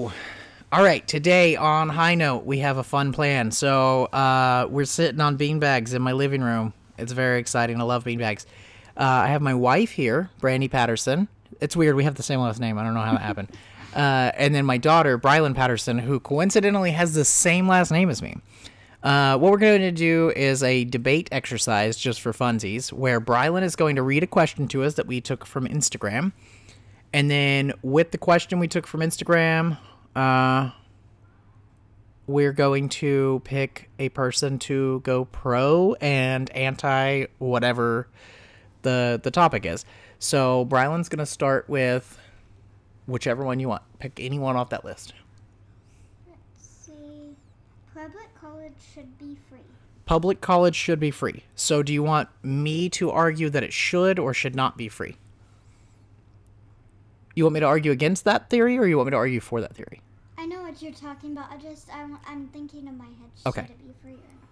All right, today on High Note, we have a fun plan. So uh, we're sitting on beanbags in my living room. It's very exciting. I love beanbags. Uh, I have my wife here, Brandy Patterson. It's weird. We have the same last name. I don't know how that happened. Uh, and then my daughter, Brylan Patterson, who coincidentally has the same last name as me. Uh, what we're going to do is a debate exercise just for funsies, where Brylan is going to read a question to us that we took from Instagram. And then with the question we took from Instagram, uh, we're going to pick a person to go pro and anti whatever the the topic is. So Brylan's gonna start with whichever one you want. Pick any one off that list. Let's See, public college should be free. Public college should be free. So do you want me to argue that it should or should not be free? You want me to argue against that theory or you want me to argue for that theory? I know what you're talking about. I just I'm, I'm thinking in my head. Okay. Should it be free or not?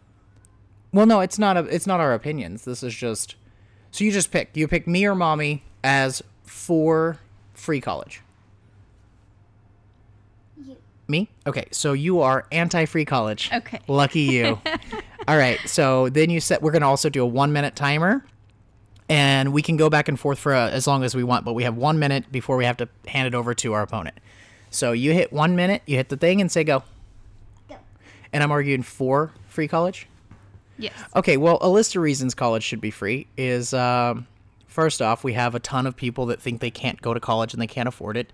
Well, no, it's not. A, it's not our opinions. This is just. So you just pick. You pick me or mommy as for free college. You. Me? Okay. So you are anti-free college. Okay. Lucky you. All right. So then you set. We're gonna also do a one-minute timer, and we can go back and forth for uh as long as we want. But we have one minute before we have to hand it over to our opponent. So you hit one minute. You hit the thing and say go. Go. And I'm arguing for free college. Yes. Okay, well, a list of reasons college should be free is um, first off, we have a ton of people that think they can't go to college and they can't afford it.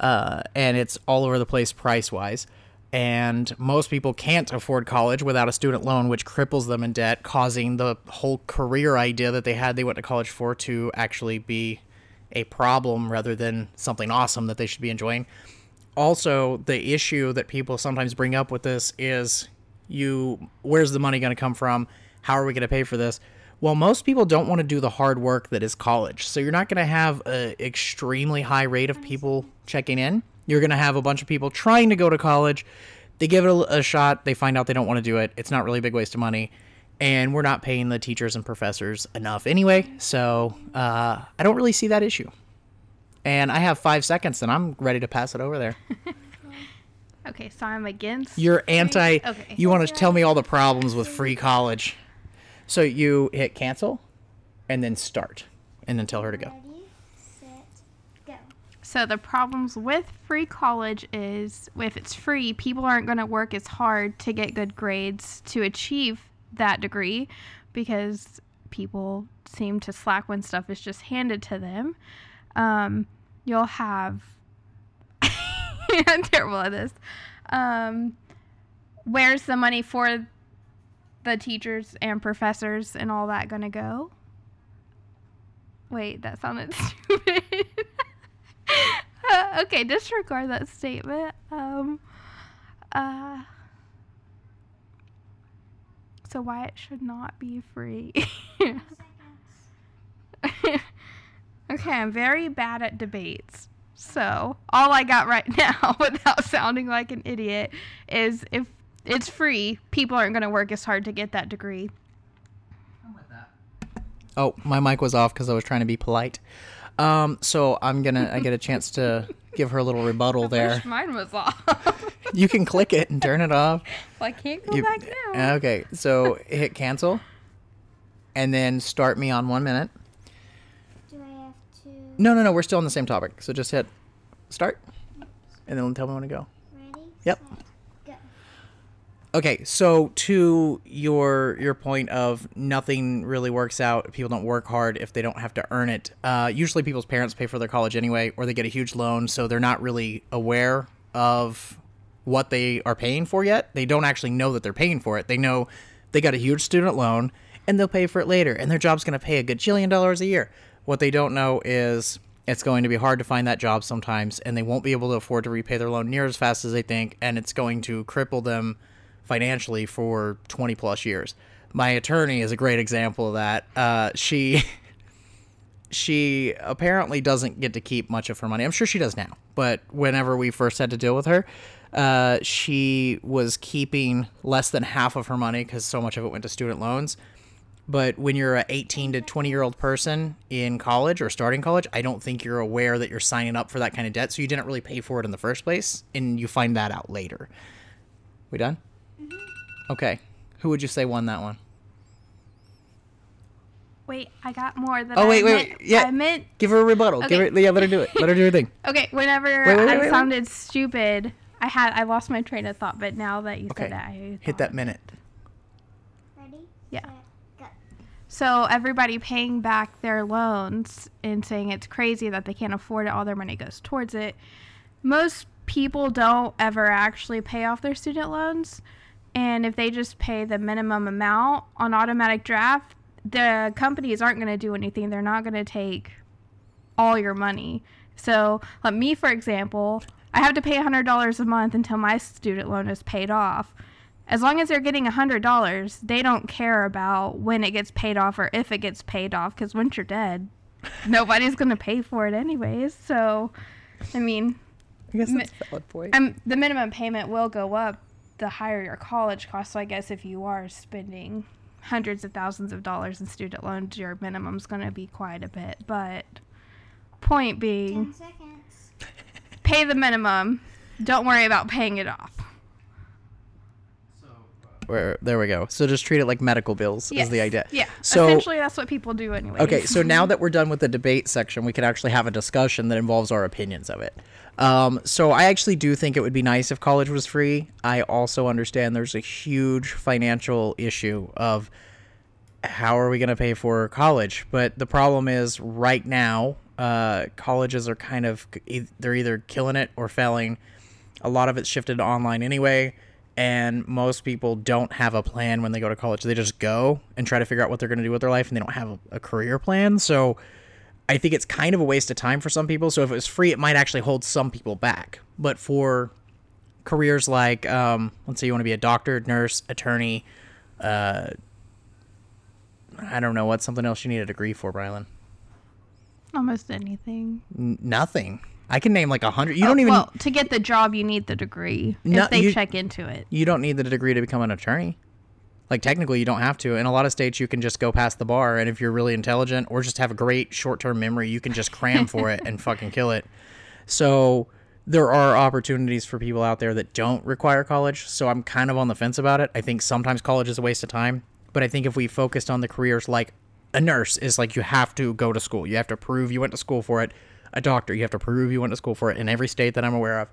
Uh, and it's all over the place price wise. And most people can't afford college without a student loan, which cripples them in debt, causing the whole career idea that they had they went to college for to actually be a problem rather than something awesome that they should be enjoying. Also the issue that people sometimes bring up with this is you where's the money going to come from? How are we going to pay for this? Well most people don't want to do the hard work that is college. So you're not going to have an extremely high rate of people checking in you're going to have a bunch of people trying to go to college they give it a, a shot they find out they don't want to do it it's not really a big waste of money and we're not paying the teachers and professors enough anyway so uh, i don't really see that issue and I have five seconds, and I'm ready to pass it over there. Okay, so I'm against. You're anti. Okay. You want to tell me all the problems with free college. So you hit cancel, and then start, and then tell her to go. So the problems with free college is if it's free, people aren't going to work as hard to get good grades to achieve that degree because people seem to slack when stuff is just handed to them. Um, you'll have I'm terrible at this. Um, where's the money for the teachers and professors and all that gonna go? Wait, that sounded stupid. Uh, okay, disregard that statement. Um, uh, so why it should not be free? okay, I'm very bad at debates. So all I got right now, without sounding like an idiot, is if it's free, people aren't going to work as hard to get that degree. Oh, my mic was off because I was trying to be polite. Um, so I'm gonna. I get a chance to give her a little rebuttal there. Wish mine was off. You can click it and turn it off. well, I can't go You- back now. Okay, so hit cancel, and then start me on one minute. Do I have to? No, no, no. We're still on the same topic. So just hit start, and then tell me when to go. Ready? Yep. Set, go. Okay, so to your your point of nothing really works out. People don't work hard if they don't have to earn it. Uh, usually, people's parents pay for their college anyway, or they get a huge loan, so they're not really aware of what they are paying for yet. They don't actually know that they're paying for it. They know they got a huge student loan, and they'll pay for it later, and their job's going to pay a gajillion dollars a year. What they don't know is it's going to be hard to find that job sometimes, and they won't be able to afford to repay their loan near as fast as they think, and it's going to cripple them financially for 20 plus years. My attorney is a great example of that. Uh, she she apparently doesn't get to keep much of her money. I'm sure she does now, but whenever we first had to deal with her, uh, she was keeping less than half of her money because so much of it went to student loans. But when you're a 18 to 20 year old person in college or starting college, I don't think you're aware that you're signing up for that kind of debt. So you didn't really pay for it in the first place, and you find that out later. We done? Okay. Who would you say won that one? Wait, I got more than Oh, I wait, wait, meant. wait, yeah. I meant Give her a rebuttal. Give Okay. her, yeah, let her do it. Let her do her thing. okay. Whenever Wait, wait, wait, I wait, wait. sounded stupid, I had I lost my train of thought. But now that you Okay. said that, I Hit that minute. Ready? Yeah. set, go. So everybody paying back their loans and saying it's crazy that they can't afford it, all their money goes towards it. Most people don't ever actually pay off their student loans. And if they just pay the minimum amount on automatic draft, the companies aren't going to do anything. They're not going to take all your money. So, like me, for example, I have to pay $100 a month until my student loan is paid off. As long as they're getting $100, they don't care about when it gets paid off or if it gets paid off because once you're dead, nobody's going to pay for it anyways. So, I mean, I guess that's a valid point. um, the minimum payment will go up the higher your college costs. So I guess if you are spending hundreds of thousands of dollars in student loans, your minimum's going to be quite a bit. But point being, pay the minimum. Don't worry about paying it off. Where, there we go. So just treat it like medical bills is the idea. Yeah. So essentially, that's what people do anyway. Okay, so now that we're done with the debate section, we can actually have a discussion that involves our opinions of it. Um, so I actually do think it would be nice if college was free. I also understand there's a huge financial issue of how are we going to pay for college? But the problem is right now, uh, colleges are kind of they're either killing it or failing. A lot of it's shifted online anyway, and most people don't have a plan when they go to college. They just go and try to figure out what they're going to do with their life, and they don't have a, a career plan. So I think it's kind of a waste of time for some people. So if it was free, it might actually hold some people back. But for careers like, um, let's say you want to be a doctor, nurse, attorney, uh, I don't know what's something else you need a degree for, Brylan. almost anything. N- nothing. I can name like a hundred. You oh, don't Oh, even. Well, to get the job, you need the degree. No, if they you- check into it. you don't need the degree to become an attorney. Like technically, you don't have to. In a lot of states, you can just go past the bar, and if you're really intelligent or just have a great short-term memory, you can just cram for it and fucking kill it. So there are opportunities for people out there that don't require college. So I'm kind of on the fence about it. I think sometimes college is a waste of time, but I think if we focused on the careers like a nurse is like you have to go to school. You have to prove you went to school for it. A doctor, you have to prove you went to school for it in every state that I'm aware of.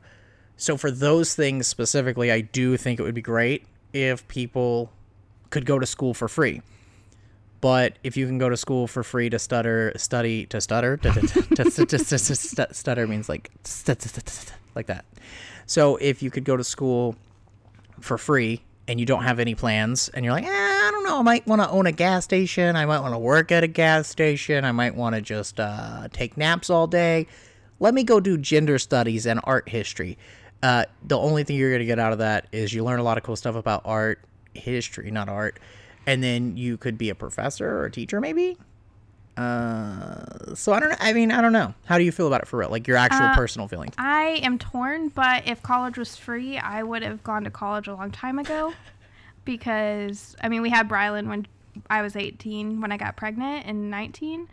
So for those things specifically, I do think it would be great if people could go to school for free. But if you can go to school for free to stutter, study to stutter, to, to, to, to, to, to, stu- stutter means like like that. So if you could go to school for free and you don't have any plans and you're like, eh, I don't know, I might want to own a gas station, I might want to work at a gas station, I might want to just uh, take naps all day. Let me go do gender studies and art history. Uh, the only thing you're going to get out of that is you learn a lot of cool stuff about art, history, not art, and then you could be a professor or a teacher, maybe. Uh, so I don't know. I mean, I don't know. How do you feel about it for real? Like your actual Uh, personal feelings? I am torn, but if college was free, I would have gone to college a long time ago. Because I mean, we had Brylan when I was 18 when I got pregnant and 19,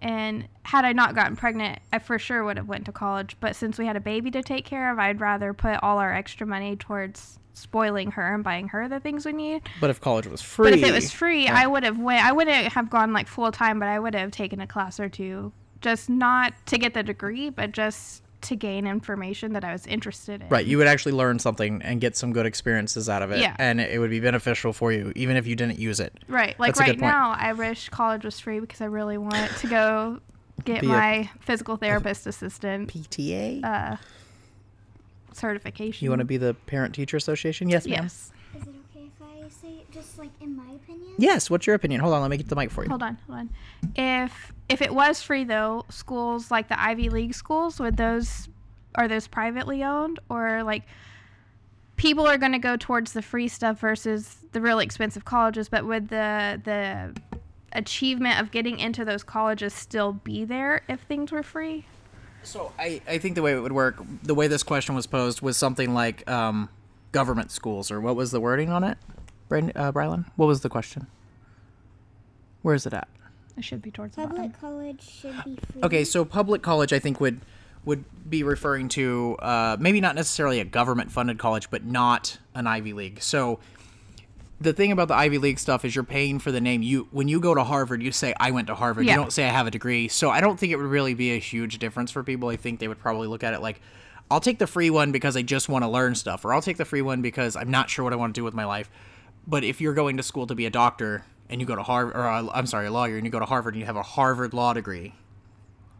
and had I not gotten pregnant, I for sure would have went to college. But since we had a baby to take care of, I'd rather put all our extra money towards spoiling her and buying her the things we need. But if college was free, But if it was free, I would have went. I wouldn't have gone like full time, but I would have taken a class or two, just not to get the degree, but just to gain information that I was interested in. right, you would actually learn something and get some good experiences out of it, Yeah. and it would be beneficial for you, even if you didn't use it. Right. Like That's right now, I wish college was free because I really want to go get Be a- my physical therapist assistant PTA. uh, certification. you want to be the Parent Teacher Association? Yes, ma'am. Yes. Is it okay if I say just like in my opinion? Yes. What's your opinion? Hold on, let me get the mic for you. Hold on, hold on. If if it was free though, schools like the Ivy League schools, would those are those privately owned or like people are going to go towards the free stuff versus the really expensive colleges, but would the the achievement of getting into those colleges still be there if things were free? So I, I think the way it would work, the way this question was posed was something like um, government schools, or what was the wording on it, Brand, uh, Brylan? What was the question? Where is it at? It should be towards the bottom. Public college should be free. Okay, so public college, I think would would be referring to uh, maybe not necessarily a government funded college, but not an Ivy League. So the thing about the Ivy League stuff is you're paying for the name. You when you go to Harvard, you say I went to Harvard. Yeah. You don't say I have a degree. So I don't think it would really be a huge difference for people. I think they would probably look at it like I'll take the free one because I just want to learn stuff, or I'll take the free one because I'm not sure what I want to do with my life. But if you're going to school to be a doctor and you go to Harvard, or uh, I'm sorry, a lawyer, and you go to Harvard and you have a Harvard law degree,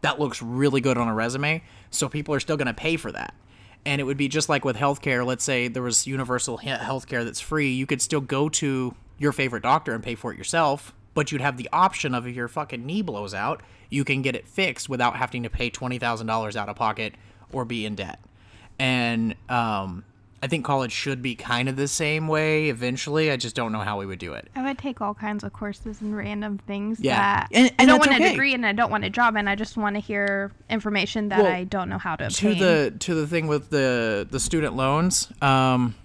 that looks really good on a resume. So people are still going to pay for that. And it would be just like with healthcare. Let's say there was universal healthcare that's free. You could still go to your favorite doctor and pay for it yourself, but you'd have the option of if your fucking knee blows out, you can get it fixed without having to pay $20,000 out of pocket or be in debt. And um, I think college should be kind of the same way eventually. I just don't know how we would do it. I would take all kinds of courses and random things Yeah. that And- I don't want okay. a degree and I don't want a job and I just want to hear information that Well, I don't know how to to the to the thing with the the student loans um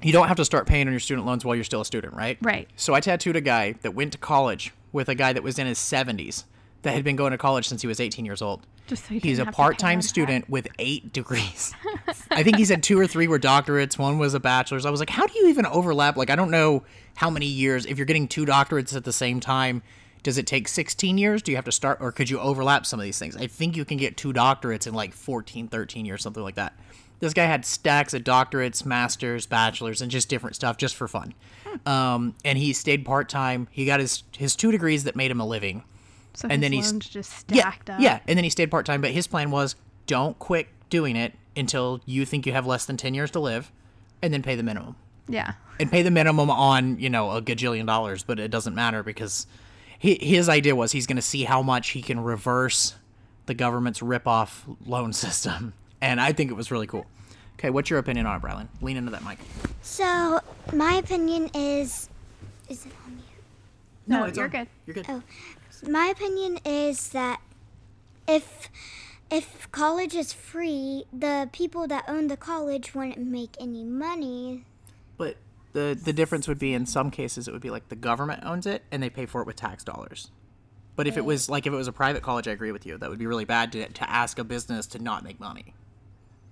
you don't have to start paying on your student loans while you're still a student right Right. so i tattooed a guy that went to college with a guy that was in his 70s that had been going to college since he was 18 years old. Just so he's a have to pay part-time student with eight degrees. I think he said two or three were doctorates one was a bachelor's. I was like how do you even overlap? Like i don't know how many years if you're getting two doctorates at the same time does it take 16 years? Do you have to start or could you overlap some of these things? I think you can get two doctorates in like 14 13 years something like that. This guy had stacks of doctorates masters bachelors and just different stuff just for fun. Um, and he stayed part-time. He got his his two degrees that made him a living So and his then he's- loans just yeah, up. Yeah, and then he stayed part time, but his plan was don't quit doing it until you think you have less than 10 years to live and then pay the minimum. Yeah. And pay the minimum on, you know, a gajillion dollars, but it doesn't matter because he, his idea was he's going to see how much he can reverse the government's rip-off loan system. And I think it was really cool. Okay, what's your opinion on it, Brylan? Lean into that mic. So my opinion is, is it on mute? No, it's you're on. good. You're good. Oh. My opinion is that if if college is free, the people that own the college wouldn't make any money. But the the difference would be in some cases it would be like the government owns it and they pay for it with tax dollars. But if it was like if it was a private college, I agree with you. That would be really bad to to ask a business to not make money.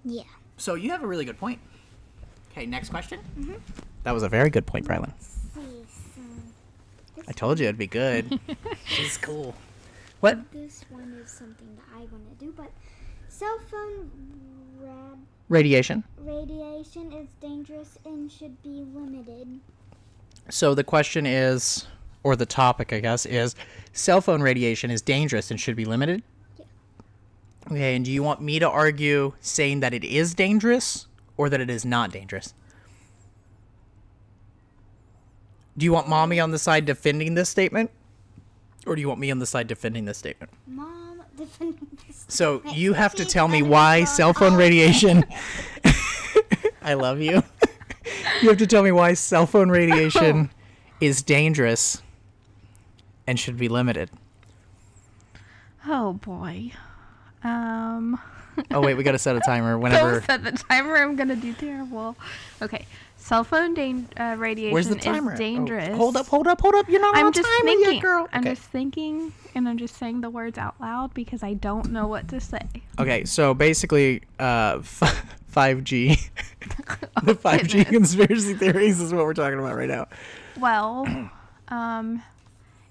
Yeah. So you have a really good point. Okay, next question. Mm-hmm. That was a very good point, Brylan. See, so I told you it'd be good. She's cool. What this one is something that I want to do, but cell phone rad- radiation? radiation is dangerous and should be limited. So the question is, or the topic, I guess, is cell phone radiation is dangerous and should be limited. Yeah. Okay, and do you want me to argue saying that it is dangerous or that it is not dangerous? Do you want mommy on the side defending this statement? Or do you want me on the side defending this statement? Mom, defend this. So Wait, you have to tell me why cell phone radiation. I love you. you have to tell me why cell phone radiation is dangerous and should be limited. Oh boy. Um. Oh wait, we got to set a timer whenever. Don't set the timer. I'm gonna do terrible. Okay. Cell phone dan- uh, radiation Where's the timer? is Oh, dangerous. hold up, hold up, hold up. You're not I'm on just timer thinking. yet, girl. I'm okay. just thinking, and I'm just saying the words out loud because I don't know what to say. okay, so basically, uh, 5G, the 5G Oh, conspiracy theories is what we're talking about right now. Well, um,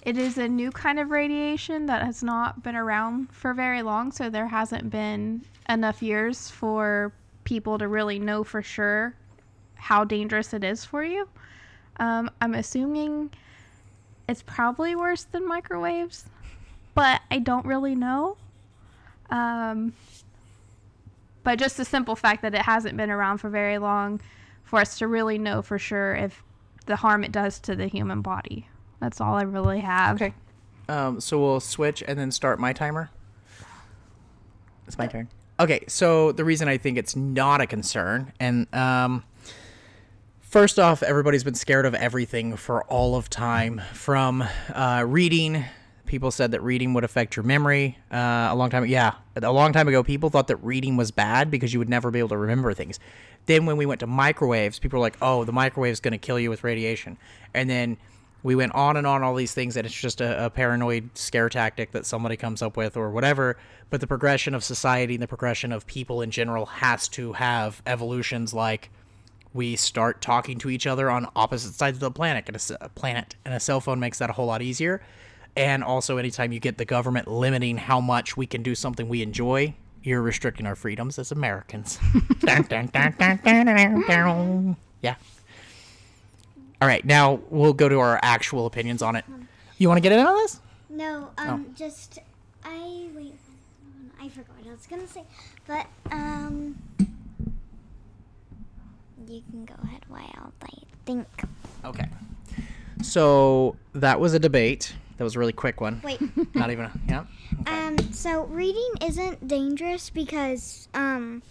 it is a new kind of radiation that has not been around for very long, so there hasn't been enough years for people to really know for sure how dangerous it is for you. Um, I'm assuming it's probably worse than microwaves, but I don't really know. Um, but just the simple fact that it hasn't been around for very long for us to really know for sure if the harm it does to the human body. That's all I really have. Okay. Um, so we'll switch and then start my timer. It's my turn. Okay, so the reason I think it's not a concern, and um, first off, everybody's been scared of everything for all of time. From uh, reading, people said that reading would affect your memory. Uh, a long time, yeah, a long time ago, people thought that reading was bad because you would never be able to remember things. Then when we went to microwaves, people were like, "Oh, the microwave's going to kill you with radiation," and then We went on and on all these things, and it's just a, a paranoid scare tactic that somebody comes up with or whatever. But the progression of society and the progression of people in general has to have evolutions like we start talking to each other on opposite sides of the planet and a, planet and a cell phone makes that a whole lot easier. And also anytime you get the government limiting how much we can do something we enjoy you're restricting our freedoms as americans. Yeah all right now we'll go to our actual opinions on it. You want to get in on this? No, um, just I wait. I forgot what I was gonna say, but um, you can go ahead while I think. okay. So that was a debate. That was a really quick one. Wait. not even a, yeah? Um, so reading isn't dangerous because um,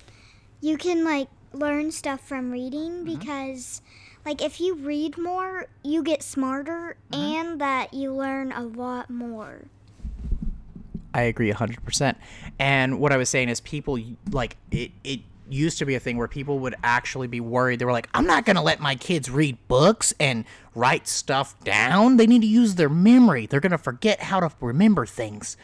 you can like learn stuff from reading because like if you read more, you get smarter mm-hmm. and that you learn a lot more. I agree 100%. And what I was saying is people like it it used to be a thing where people would actually be worried. They were like, "I'm not going to let my kids read books and write stuff down. They need to use their memory. They're going to forget how to remember things."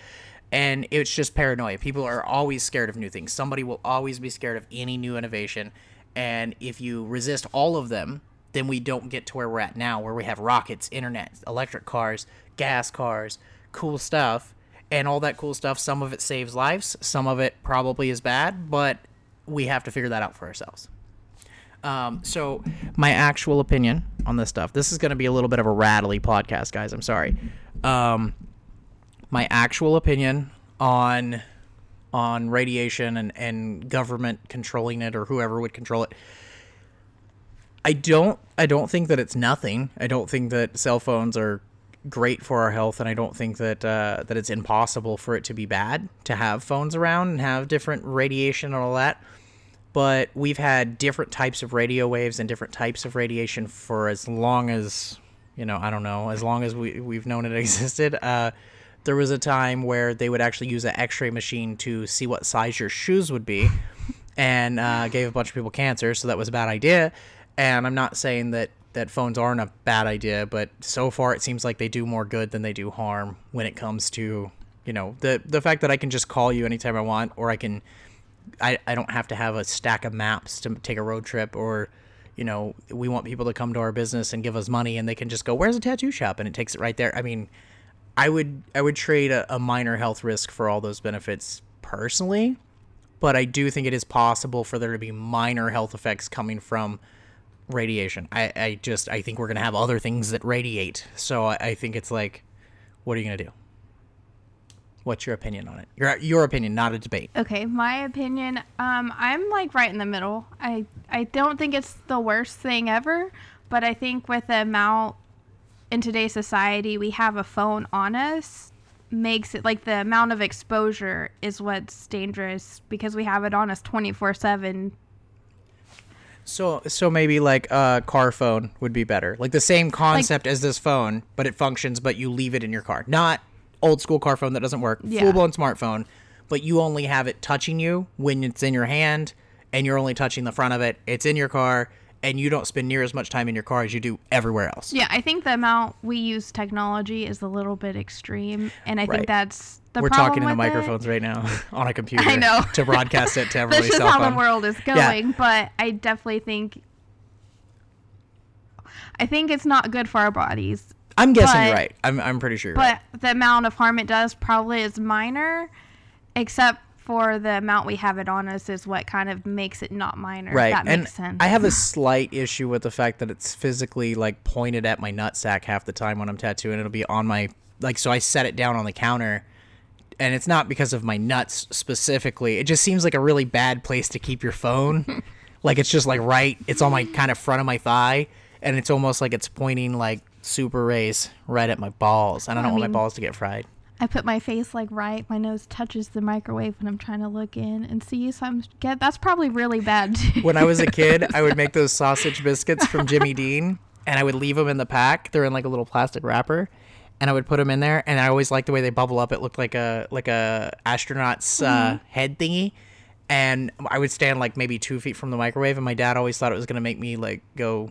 And it's just paranoia. People are always scared of new things. Somebody will always be scared of any new innovation. And if you resist all of them, then we don't get to where we're at now, where we have rockets, internet, electric cars, gas cars, cool stuff and all that cool stuff. Some of it saves lives, some of it probably is bad, but we have to figure that out for ourselves. Um, so, my actual opinion on this stuff. This is going to be a little bit of a rattly podcast, guys. I'm sorry. Um, my actual opinion on on radiation and, and government controlling it or whoever would control it. I don't I don't think that it's nothing. I don't think that cell phones are great for our health, and I don't think that uh, that it's impossible for it to be bad to have phones around and have different radiation and all that. But we've had different types of radio waves and different types of radiation for as long as you know. I don't know as long as we we've known it existed. Uh, there was a time where they would actually use an X-ray machine to see what size your shoes would be, and uh, gave a bunch of people cancer. So that was a bad idea. And I'm not saying that that phones aren't a bad idea, but so far it seems like they do more good than they do harm when it comes to you know the the fact that I can just call you anytime I want, or I can I, I don't have to have a stack of maps to take a road trip or you know we want people to come to our business and give us money and they can just go where's a tattoo shop? And it takes it right there. I mean i would i would trade a, a minor health risk for all those benefits personally but i do think it is possible for there to be minor health effects coming from radiation i, I just i think we're to have other things that radiate so I, I think it's like what are you to do what's your opinion on it your, your opinion not a debate Okay, my opinion, um, I'm like right in the middle. I I don't think it's the worst thing ever, but I think with the amount in today's society we have a phone on us makes it like the amount of exposure is what's dangerous because we have it on us 24/7. So so maybe like a car phone would be better. Like the same concept as this phone, but it functions but you leave it in your car. Not old school car phone that doesn't work. Yeah. Full blown smartphone, but you only have it touching you when it's in your hand and you're only touching the front of it. It's in your car and you don't spend near as much time in your car as you do everywhere else. Yeah, I think the amount we use technology is a little bit extreme and I Right. think that's the We're talking into with it. microphones right now on a computer I know. to broadcast it to everybody's That's just how phone. the world is Yeah. going. But I definitely think I think it's not good for our bodies. I'm guessing you're right. I'm I'm pretty sure you're But right. the amount of harm it does probably is minor, except for the amount we have it on us is what kind of makes it not minor. if Right. that and makes sense. I have a slight issue with the fact that it's physically like pointed at my nutsack half the time when I'm tattooing. It'll be on my like so I set it down on the counter and it's not because of my nuts specifically. It just seems like a really bad place to keep your phone. like it's just like right, it's on my kind of front of my thigh and it's almost like it's pointing like super rays right at my balls. And I don't I want mean- my balls to get fried. I put my face like right. My nose touches the microwave when I'm trying to look in and see. So I'm get that's probably really bad. Too. when I was a kid, I would make those sausage biscuits from Jimmy Dean, and I would leave them in the pack. They're in like a little plastic wrapper, and I would put them in there. And I always liked the way they bubble up. It looked like a like a astronaut's uh, head thingy. And I would stand like maybe two feet from the microwave, and my dad always thought it was gonna make me like go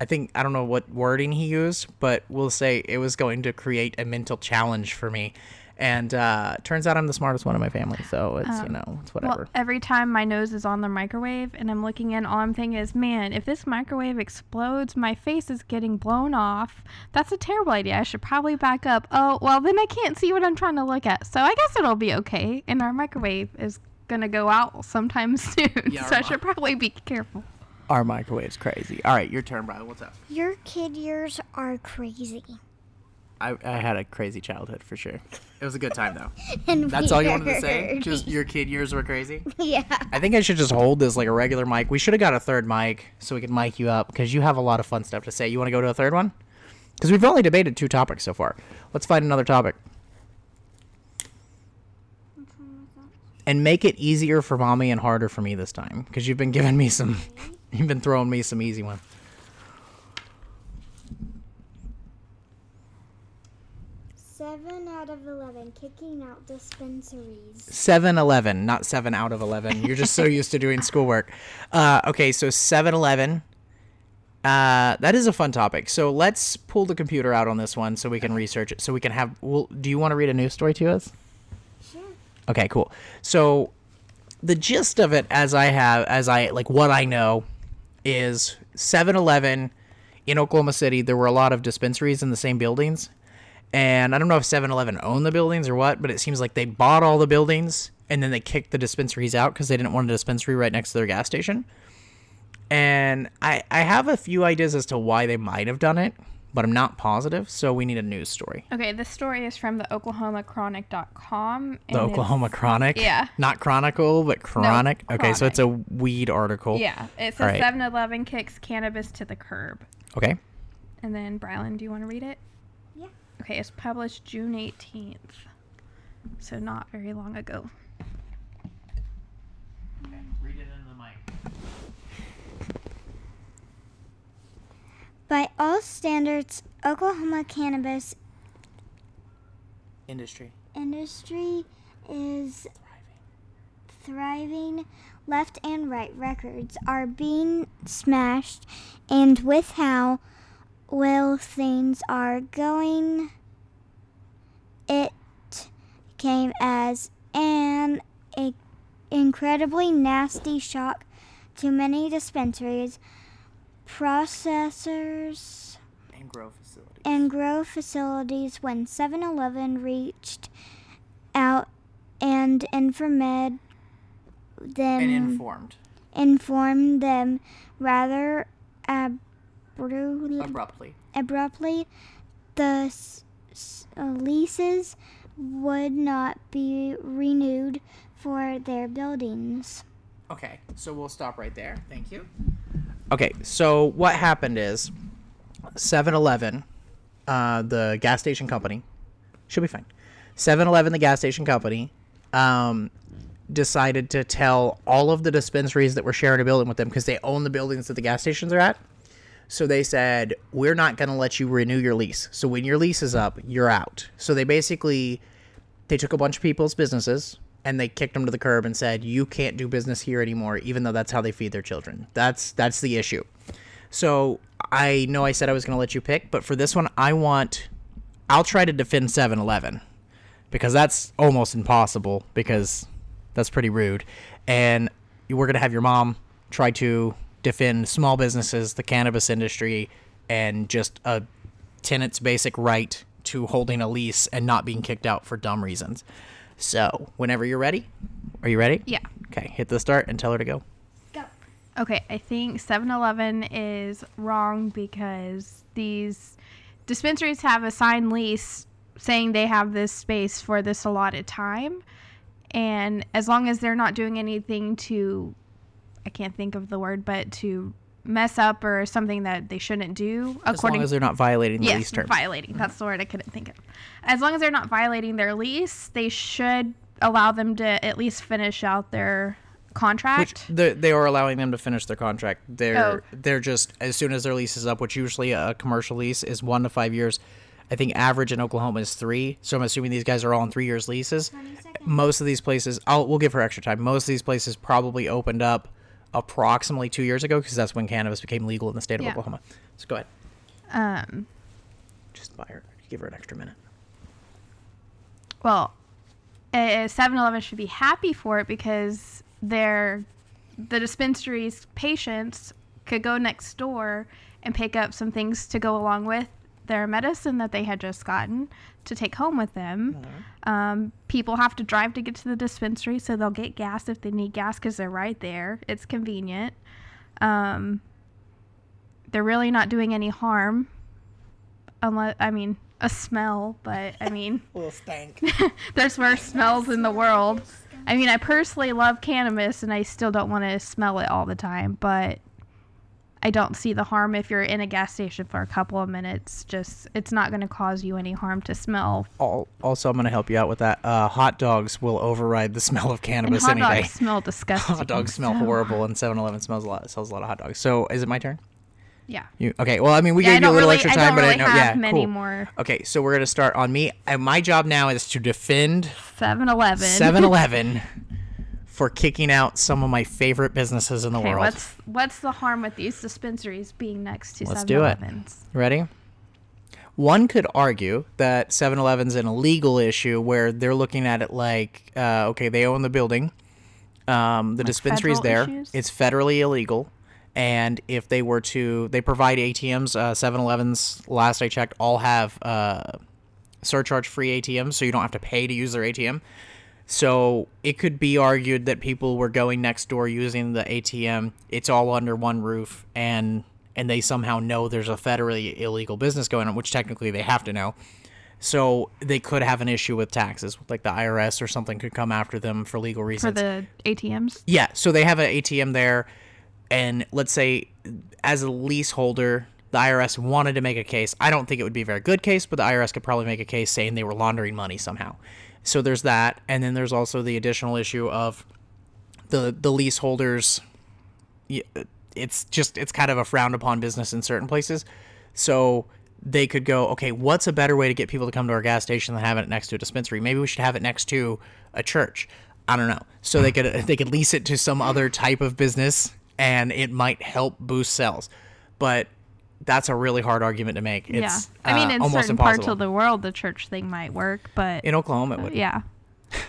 I think I don't know what wording he used, but we'll say it was going to create a mental challenge for me. And uh, turns out I'm the smartest one in my family, so it's you know it's whatever. Well, every time my nose is on the microwave and I'm looking in, all I'm thinking is, man, if this microwave explodes, my face is getting blown off. That's a terrible idea. I should probably back up. Oh, well, then I can't see what I'm trying to look at. So I guess it'll be okay. And our microwave is going to go out sometime soon. Yeah, so I should probably be careful. Our microwave's crazy. All right, your turn, Brian. What's up? Your kid years are crazy. I, I had a crazy childhood for sure. It was a good time though. And That's all you wanted to say? weird. Just your kid years were crazy? yeah. I think I should just hold this like a regular mic. We should have got a third mic so we could mic you up because you have a lot of fun stuff to say. You want to go to a third one? Because we've only debated two topics so far. Let's find another topic. And make it easier for mommy and harder for me this time because you've been giving me some, you've been throwing me some easy ones. Seven out of eleven kicking out dispensaries. 7 Eleven, not 7 out of 11. You're just so used to doing schoolwork. Uh, okay, so 7 Eleven. Uh, that is a fun topic. So let's pull the computer out on this one so we can research it. So we can have. Well, do you want to read a news story to us? Sure. Okay, cool. So the gist of it as I have as I like what I know is 7-Eleven in Oklahoma City there were a lot of dispensaries in the same buildings. And I don't know if 7-Eleven owned the buildings or what, but it seems like they bought all the buildings and then they kicked the dispensaries out cuz they didn't want a dispensary right next to their gas station. And I I have a few ideas as to why they might have done it, but I'm not positive, so we need a news story. Okay, this story is from the OklahomaChronic.com. The Oklahoma Chronic. Yeah. Not Chronicle, but Chronic. okay, so it's a weed article. Yeah, it says Alright. 7 Eleven kicks cannabis to the curb. Okay. And then, Brylan, do you want to read it? Yeah. Okay, it's published June 18th. So, not very long ago. Read it in the mic. By all standards, Oklahoma cannabis Industry. industry is thriving. thriving. Left and right records are being smashed, and with how well things are going, it came as an incredibly nasty shock to many dispensaries, processors, And grow facility. and grow facilities when 7-Eleven reached out and informed them and informed. informed them rather abruptly, Abruptly. abruptly the leases would not be renewed for their buildings. Okay, so we'll stop right there. Thank you. Okay, so what happened is 7 Eleven, uh, the gas station company, should be fine. 7 Eleven, the gas station company, um, decided to tell all of the dispensaries that were sharing a building with them because they own the buildings that the gas stations are at. So they said, We're not going to let you renew your lease. So when your lease is up, you're out. So they basically they took a bunch of people's businesses and they kicked them to the curb and said you can't do business here anymore even though that's how they feed their children that's that's the issue so i know i said i was going to let you pick but for this one i want i'll try to defend 7-eleven because that's almost impossible because that's pretty rude and we're going to have your mom try to defend small businesses the cannabis industry and just a tenant's basic right to holding a lease and not being kicked out for dumb reasons. So, whenever you're ready, are you ready? Yeah. Okay, hit the start and tell her to go. Go. Okay, I think 7 Eleven is wrong because these dispensaries have a signed lease saying they have this space for this allotted time. And as long as they're not doing anything to, I can't think of the word, but to mess up or something that they shouldn't do, according As according long as they're not violating the yes, lease terms. violating. That's the word I couldn't think of. As long as they're not violating their lease, they should allow them to at least finish out their contract. they they are allowing them to finish their contract. They're Oh. they're just as soon as their lease is up, which usually a commercial lease is one to five years. I think average in Oklahoma is three, so I'm assuming these guys are all on three years leases. Most of these places, I'll we'll give her extra time. Most of these places probably opened up approximately two years ago because that's when cannabis became legal in the state of Yeah. Oklahoma. So go ahead. Um, Just buy her. Give her an extra minute. well, uh, 7-Eleven should be happy for it because their the dispensary's patients could go next door and pick up some things to go along with their medicine that they had just gotten to take home with them. Um, people have to drive to get to the dispensary, so they'll get gas if they need gas because they're right there. It's convenient. Um, they're really not doing any harm, unless I mean a smell. But I mean, little stank. there's worse smells in the world. I mean, I personally love cannabis, and I still don't want to smell it all the time, but. I don't see the harm if you're in a gas station for a couple of minutes. Just, it's not going to cause you any harm to smell. Also, I'm going to help you out with that. Uh, hot dogs will override the smell of And cannabis hot any day. dogs smell disgusting. Hot dogs smell horrible, and 7-Eleven smells a lot. Sells a lot of hot dogs. So, is it my turn? Yeah. You okay? Well, I mean, we Yeah, I gave you a little really- extra I time, don't but really I know. have yeah, many cool. more. Okay, so we're gonna start on me. And my job now is to defend 7-Eleven. 7-Eleven for kicking out some of my favorite businesses in the Okay, world. what's what's the harm with these dispensaries being next to Let's do it. Ready? One could argue that 7 Eleven's an illegal issue where they're looking at it like, uh, okay, they own the building, um, the dispensary's federal there, issues? it's federally illegal. And if they were to, they provide ATMs. Uh, 7 Eleven's, last I checked, all have uh, surcharge free ATMs, so you don't have to pay to use their ATM. So it could be argued that people were going next door using the ATM. It's all under one roof, and and they somehow know there's a federally illegal business going on, which technically they have to know. So they could have an issue with taxes, like the IRS or something could come after them for legal reasons. For the ATMs? Yeah, so they have an ATM there, and let's say as a leaseholder, the IRS wanted to make a case. I don't think it would be a very good case, but the IRS could probably make a case saying they were laundering money somehow. So there's that, and then there's also the additional issue of the the leaseholders. It's just it's kind of a frowned upon business in certain places, so they could go, okay, what's a better way to get people to come to our gas station than having it next to a dispensary? Maybe we should have it next to a church. I don't know. So they could they could lease it to some other type of business, and it might help boost sales. But that's a really hard argument to make. It's yeah. I mean, uh, in certain impossible. parts of the world, the church thing might work, but in Oklahoma, it would. yeah.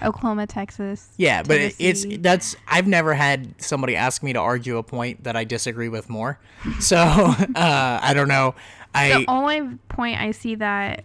Oklahoma, Texas. Yeah, but it, it's that's I've never had somebody ask me to argue a point that I disagree with more. So uh, I don't know. I the only point I see that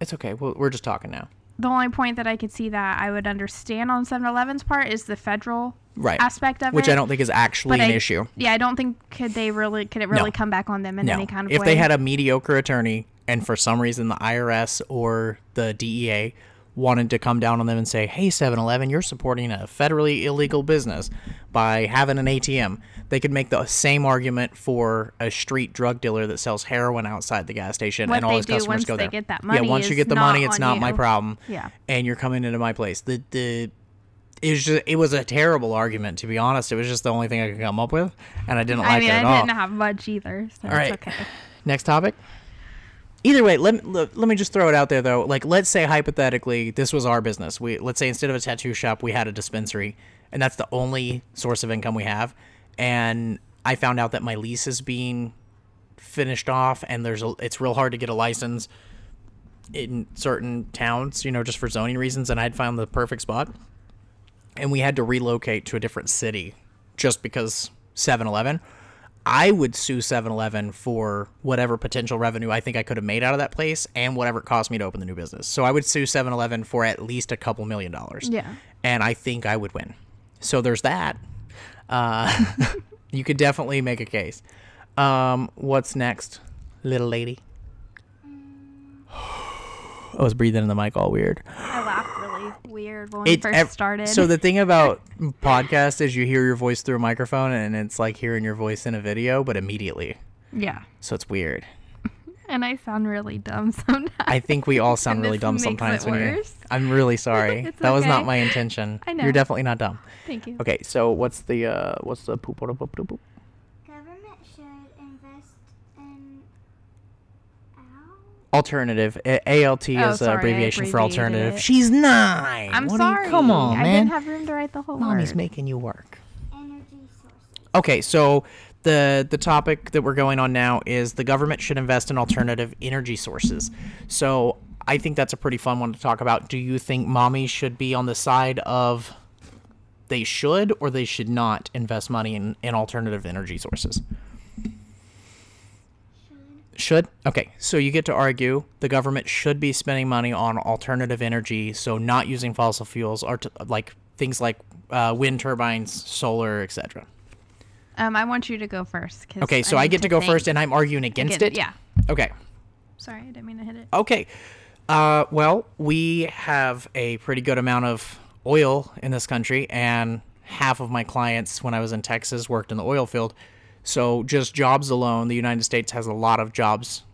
it's okay. We're just talking now. The only point that I could see that I would understand on 7-Eleven's part is the federal Right. aspect of Which it. Which I don't think is actually but an I- issue. Yeah, I don't think could they really could it really No. come back on them in No. any kind of if way. If they had a mediocre attorney and for some reason the IRS or the DEA wanted to come down on them and say, "Hey 7-Eleven, you're supporting a federally illegal business by having an ATM." They could make the same argument for a street drug dealer that sells heroin outside the gas station What and all his customers go they there. get that money. yeah, once you get the money, it's not my problem. Yeah. And you're coming into my place. The the it was just it was a terrible argument to be honest. It was just the only thing I could come up with, and I didn't I like mean, it at I all. didn't have much either, so All right. it's okay. Next topic. Either way, let, let, let me just throw it out there though. Like, let's say hypothetically, this was our business. We let's say instead of a tattoo shop, we had a dispensary, and that's the only source of income we have. And I found out that my lease is being finished off, and there's a, it's real hard to get a license in certain towns, you know, just for zoning reasons. And I'd found the perfect spot, and we had to relocate to a different city just because 7-Eleven. I would sue 7-Eleven for whatever potential revenue I think I could have made out of that place and whatever it cost me to open the new business. So I would sue 7-Eleven for at least a couple million dollars. Yeah. And I think I would win. So there's that. Uh, you could definitely make a case. Um, what's next, little lady? I was breathing in the mic all weird. I laughed really weird when we first started. So the thing about podcast is you hear your voice through a microphone and it's like hearing your voice in a video, but immediately. yeah, So it's weird. And I sound really dumb sometimes. I think we all sound really dumb sometimes when you're. I'm really sorry. It's that was not my intention. I know. You're definitely not dumb. Thank you. Okay, so what's the uh what's the poop poop poop poop poop? Government should invest in owl. Alternative. A- ALT Oh, is sorry, I uh, abbreviation for alternative. it. She's nine. I'm What do you- sorry. come on, I man. didn't have room to write the whole Mommy's word. making you work. Energy sources. Okay, so the the topic that we're going on now is the government should invest in alternative energy sources. So I think that's a pretty fun one to talk about. Do you think mommy should be on the side of they should or they should not invest money in, in alternative energy sources? Should? Okay, so you get to argue the government should be spending money on alternative energy, so not using fossil fuels, or like things like uh, wind turbines, solar, etc. Um, I want you to go first. 'cause Okay, so I, need get to go think. first, and I'm arguing against Again- it. Yeah. Okay. Sorry, I didn't mean to hit it. Okay. Uh, well, we have a pretty good amount of oil in this country, and half of my clients when I was in Texas worked in the oil field. So, just jobs alone, the United States has a lot of jobs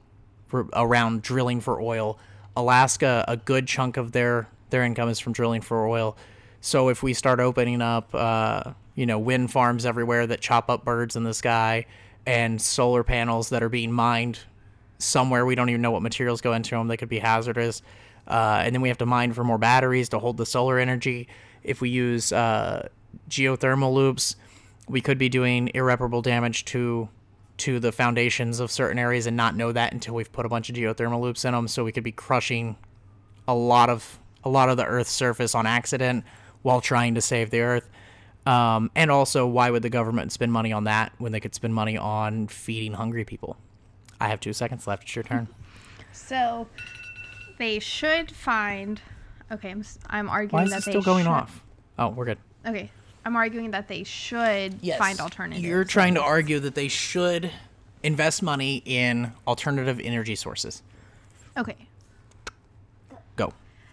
for, around drilling for oil. Alaska, a good chunk of their their income is from drilling for oil. So, if we start opening up, uh, you know, wind farms everywhere that chop up birds in the sky, and solar panels that are being mined somewhere. We don't even know what materials go into them they could be hazardous. Uh, and then we have to mine for more batteries to hold the solar energy. If we use uh, geothermal loops we could be doing irreparable damage to to the foundations of certain areas and not know that until we've put a bunch of geothermal loops in them so we could be crushing a lot of a lot of the earth's surface on accident while trying to save the earth um, and also why would the government spend money on that when they could spend money on feeding hungry people I have two seconds left. It's your turn. So they should find. Okay, I'm, I'm arguing Why is that it they still going should- off? Oh, we're good. Okay, I'm arguing that they should find alternatives. You're trying to argue that they should invest money in alternative energy sources. Okay, Go.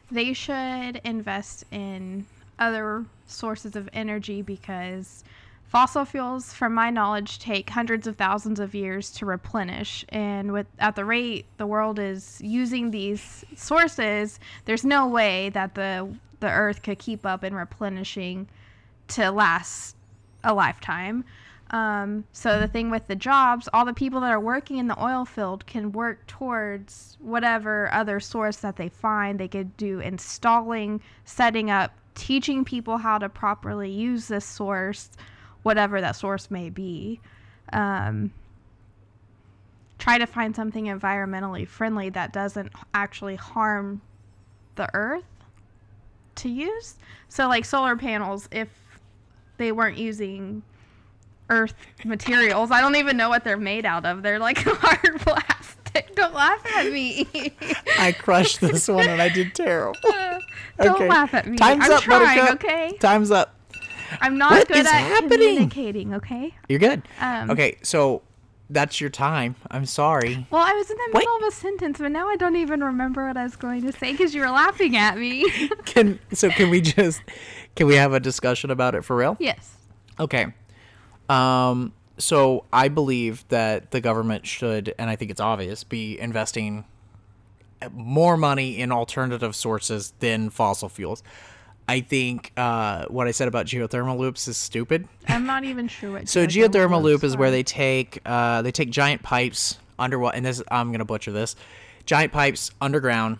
they should invest in other sources of energy because fossil fuels from my knowledge take hundreds of thousands of years to replenish and with at the rate the world is using these sources there's no way that the the earth could keep up in replenishing to last a lifetime um, so the thing with the jobs, all the people that are working in the oil field can work towards whatever other source that they find. They could do installing, setting up, teaching people how to properly use this source, whatever that source may be. Um, try to find something environmentally friendly that doesn't actually harm the earth to use. So, like solar panels, if they weren't using earth materials. I don't even know what they're made out of. They're like hard plastic. Don't laugh at me. I crushed this one and I did terrible. Don't Okay. laugh at me. Time's I'm up, trying, Buttercup. okay? Time's up. I'm not What good is at happening? communicating, okay? You're good. Um, okay, so that's your time. I'm sorry. Well, I was in the Wait. middle of a sentence, but now I don't even remember what I was going to say because you were laughing at me. Can so can we just can we have a discussion about it for real? yes. Okay. Um, so I believe that the government should, and I think it's obvious, be investing more money in alternative sources than fossil fuels. I think uh, what I said about geothermal loops is stupid. I'm not even sure what. So geothermal loop loops is where they take uh, they take giant pipes underwater, and this I'm gonna butcher this, giant pipes underground,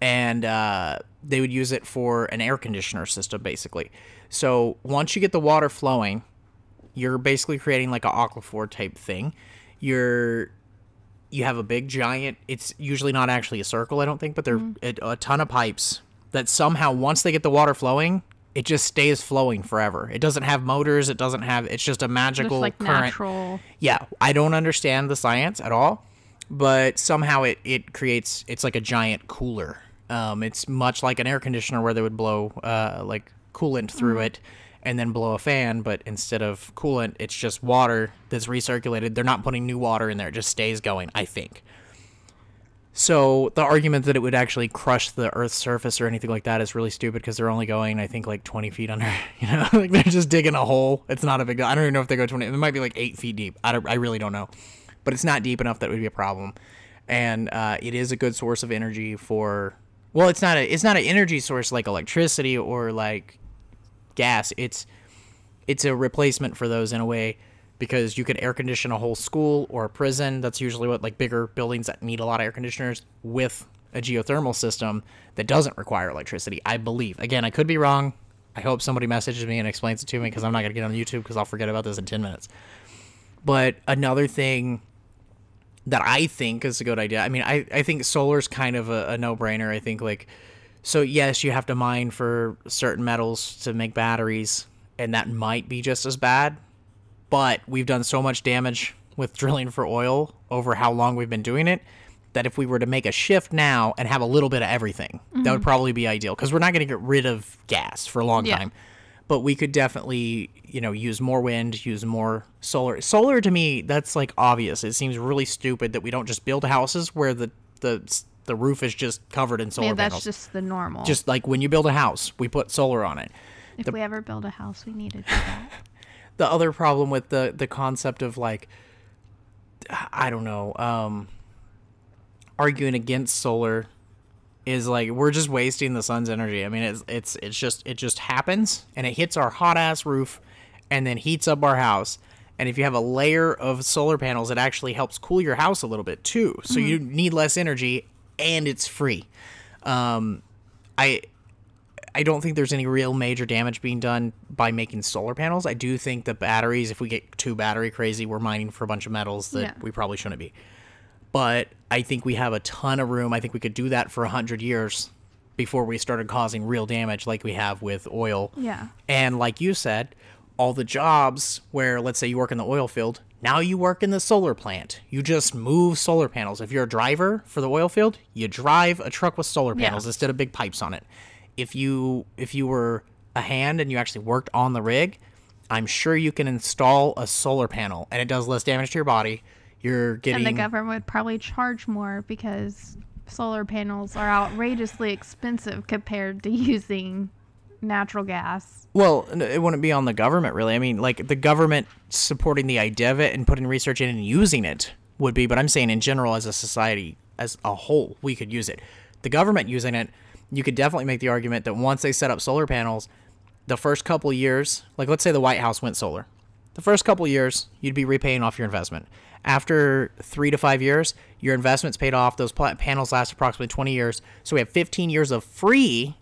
and uh, they would use it for an air conditioner system, basically. So once you get the water flowing, you're basically creating like a aquifer type thing. You're you have a big giant. It's usually not actually a circle, I don't think, but they're Mm-hmm. a, a ton of pipes that somehow once they get the water flowing, it just stays flowing forever. It doesn't have motors. It doesn't have. It's just a just magical like current. natural. Yeah, I don't understand the science at all, but somehow it it creates. It's like a giant cooler. Um, it's much like an air conditioner where they would blow uh like coolant through it and then blow a fan, but instead of coolant, it's just water that's recirculated. They're not putting new water in there; it just stays going. I think. So the argument that it would actually crush the Earth's surface or anything like that is really stupid because they're only going, I think, like 20 feet under. You know, like they're just digging a hole. It's not a big. I don't even know if they go 20. It might be like eight feet deep. I. I really don't know, but it's not deep enough that it would be a problem. And uh, it is a good source of energy for. Well, it's not a. It's not an energy source like electricity or like gas. It's it's a replacement for those in a way because you could air condition a whole school or a prison. That's usually what like bigger buildings that need a lot of air conditioners with a geothermal system that doesn't require electricity. I believe. Again, I could be wrong. I hope somebody messages me and explains it to me because I'm not gonna get on YouTube because I'll forget about this in ten minutes. But another thing that I think is a good idea. I mean, I, I think solar's kind of a, a no brainer. I think like so yes, you have to mine for certain metals to make batteries, and that might be just as bad. But we've done so much damage with drilling for oil over how long we've been doing it that if we were to make a shift now and have a little bit of everything, that would mm-hmm. probably be ideal because we're not going to get rid of gas for a long Yeah. time. But we could definitely, you know, use more wind, use more solar. Solar to me, that's like obvious. It seems really stupid that we don't just build houses where the the the roof is just covered in solar Yeah, that's panels. just the normal. just like when you build a house, we put solar on it. if we ever build a house, we need to do that. the other problem with the the concept of like I don't know, um arguing against solar is like we're just wasting the sun's energy. I mean, it's it's it's just it just happens and it hits our hot ass roof and then heats up our house. And if you have a layer of solar panels, it actually helps cool your house a little bit too. So you need less energy and it's free. Um I I don't think there's any real major damage being done by making solar panels. I do think the batteries, if we get too battery crazy, we're mining for a bunch of metals that Yeah. we probably shouldn't be. But I think we have a ton of room. I think we could do that for a hundred years before we started causing real damage like we have with oil. Yeah. And like you said, all the jobs where let's say you work in the oil field, now you work in the solar plant. You just move solar panels. If you're a driver for the oil field, you drive a truck with solar Yeah. panels instead of big pipes on it. If you if you were a hand and you actually worked on the rig, I'm sure you can install a solar panel and it does less damage to your body. You're getting And the government would probably charge more because solar panels are outrageously expensive compared to using natural gas. Well, it wouldn't be on the government, really. I mean, like the government supporting the idea of it and putting research in and using it would be, but I'm saying in general, as a society as a whole, we could use it. The government using it, you could definitely make the argument that once they set up solar panels, the first couple years, like let's say the White House went solar, the first couple years, you'd be repaying off your investment. After three to five years, your investment's paid off. Those panels last approximately 20 years. So we have 15 years of free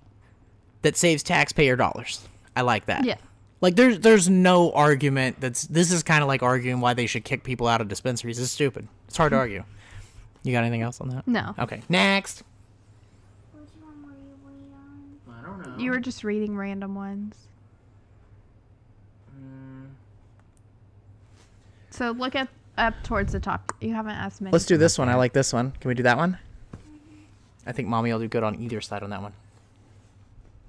that saves taxpayer dollars. I like that. Yeah. Like there's there's no argument that's this is kind of like arguing why they should kick people out of dispensaries. It's stupid. It's hard to hmm. argue. You got anything else on that? No. Okay. Next. Which one were you? I don't know. You were just reading random ones. Mm. So look at up towards the top. You haven't asked me. Let's do this one. I like this one. Can we do that one? I think mommy will do good on either side on that one.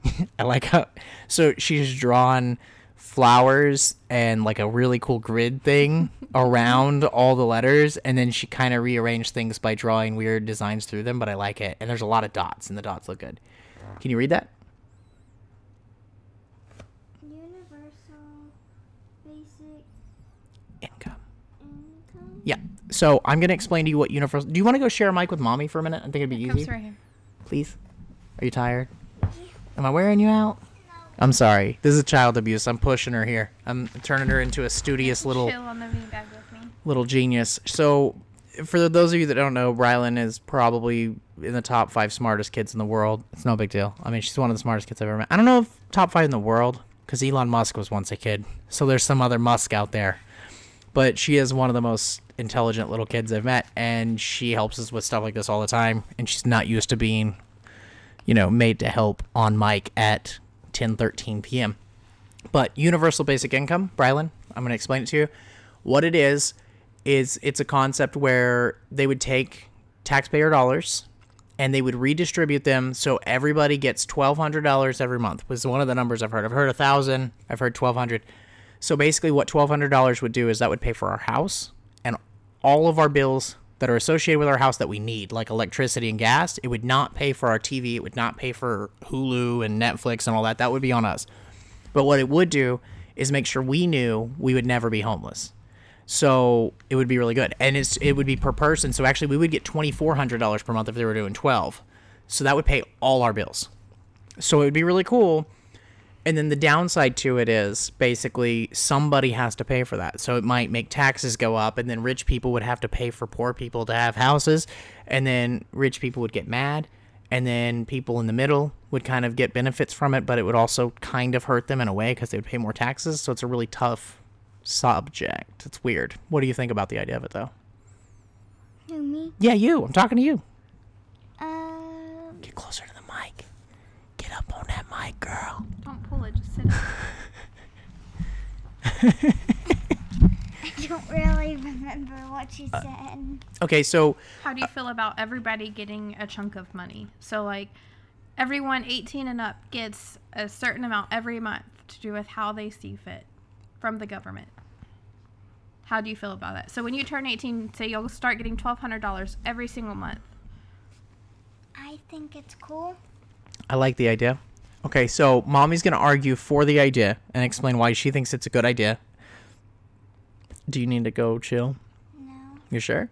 I like how so she's drawn flowers and like a really cool grid thing around all the letters and then she kind of rearranged things by drawing weird designs through them but I like it and there's a lot of dots and the dots look good. Can you read that? Universal basic Income. income. Yeah. So I'm gonna explain to you what universal. Do you want to go share a mic with mommy for a minute? I think it'd be Comes easy. right here. Please. Are you tired? Am I wearing you out? I'm sorry. This is child abuse. I'm pushing her here. I'm turning her into a studious little Chill on the beanbag with me. little genius. So, for those of you that don't know, Rylan is probably in the top five smartest kids in the world. It's no big deal. I mean, she's one of the smartest kids I've ever met. I don't know if top five in the world, because Elon Musk was once a kid. So there's some other Musk out there. But she is one of the most intelligent little kids I've met, and she helps us with stuff like this all the time. And she's not used to being, you know, made to help on mic at 10:13 p.m. But universal basic income, Brylan, I'm going to explain it to you. What it is is it's a concept where they would take taxpayer dollars and they would redistribute them so everybody gets $1200 every month was one of the numbers i've heard i've heard a thousand i've heard 1200 so basically what $1200 would do is that would pay for our house and all of our bills that are associated with our house that we need like electricity and gas it would not pay for our tv it would not pay for hulu and netflix and all that that would be on us but what it would do is make sure we knew we would never be homeless. So it would be really good, and it's it would be per person. So actually, we would get twenty four hundred dollars per month if they were doing twelve. So that would pay all our bills. So it would be really cool. And then the downside to it is basically somebody has to pay for that. So it might make taxes go up, and then rich people would have to pay for poor people to have houses, and then rich people would get mad, and then people in the middle would kind of get benefits from it, but it would also kind of hurt them in a way because they would pay more taxes. So it's a really tough subject. It's weird. What do you think about the idea of it, though? Who me? Yeah, you. I'm talking to you. Um, Get closer to the mic. Get up on that mic, girl. Don't pull it. Just sit. It. I don't really remember what she Uh, said. Okay, so How do you feel about everybody getting a chunk of money? So like, everyone 18 and up gets a certain amount every month to do with how they see fit from the government. How do you feel about that? So when you turn 18, say you'll start getting $1,200 every single month. I think it's cool. I like the idea. Okay, so mommy's going to argue for the idea and explain why she thinks it's a good idea. Do you need to go chill? No. You sure?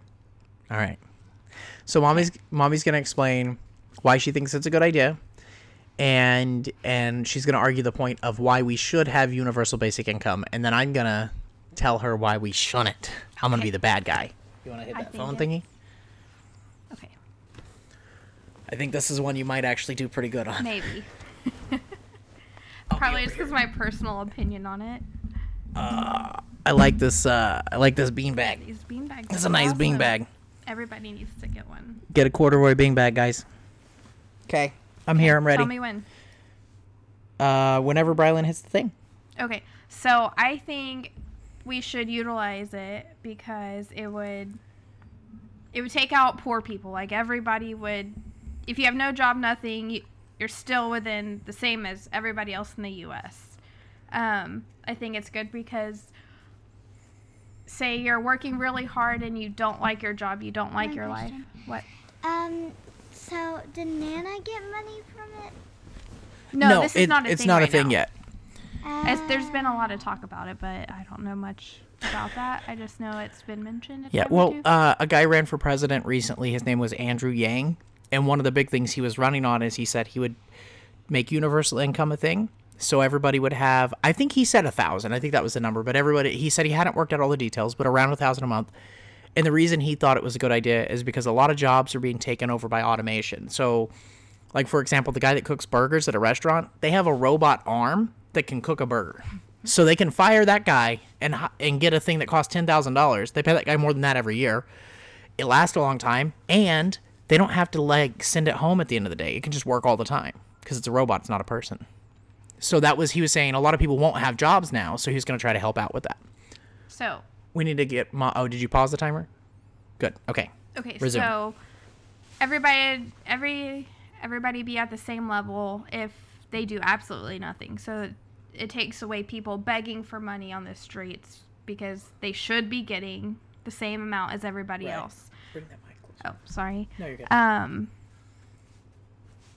All right. So mommy's mommy's going to explain why she thinks it's a good idea and and she's going to argue the point of why we should have universal basic income and then I'm going to tell her why we shouldn't. I'm going to be the bad guy. You want to hit that phone thingy? Okay, I think this is one you might actually do pretty good on. maybe. I'll be Probably just because my personal opinion on it. I like this uh I like this beanbag. These beanbags. It's a nice awesome. beanbag. Everybody needs to get one. Get a corduroy beanbag, guys. Okay. I'm here. I'm ready. Tell me when. Uh, whenever Brylan hits the thing. Okay, so I think we should utilize it because it would it would take out poor people. Like everybody would, if you have no job, nothing, you, you're still within the same as everybody else in the U.S. Um, I think it's good because say you're working really hard and you don't like your job, you don't like One your question. life. What? Um, so did Nana get money from it? No, this is it- not a it's thing not right a thing now. yet. As, there's been a lot of talk about it, but I don't know much about that. I just know it's been mentioned. Yeah. Well, uh, a guy ran for president recently. His name was Andrew Yang, and one of the big things he was running on is he said he would make universal income a thing. So everybody would have. I think he said a thousand. I think that was the number. But everybody, he said he hadn't worked out all the details, but around a thousand a month. And the reason he thought it was a good idea is because a lot of jobs are being taken over by automation. So, like for example, the guy that cooks burgers at a restaurant, they have a robot arm that can cook a burger. So they can fire that guy and and get a thing that costs ten thousand dollars. They pay that guy more than that every year. It lasts a long time, and they don't have to like send it home at the end of the day. It can just work all the time because it's a robot. It's not a person. So that was he was saying a lot of people won't have jobs now. So he's going to try to help out with that. so We need to get. Mo- oh, did you pause the timer? Good. Okay. Okay, Resume. so everybody every everybody be at the same level if they do absolutely nothing. So it takes away people begging for money on the streets because they should be getting the same amount as everybody Right. else. Bring that mic closer. Oh, sorry. No, you're good. Um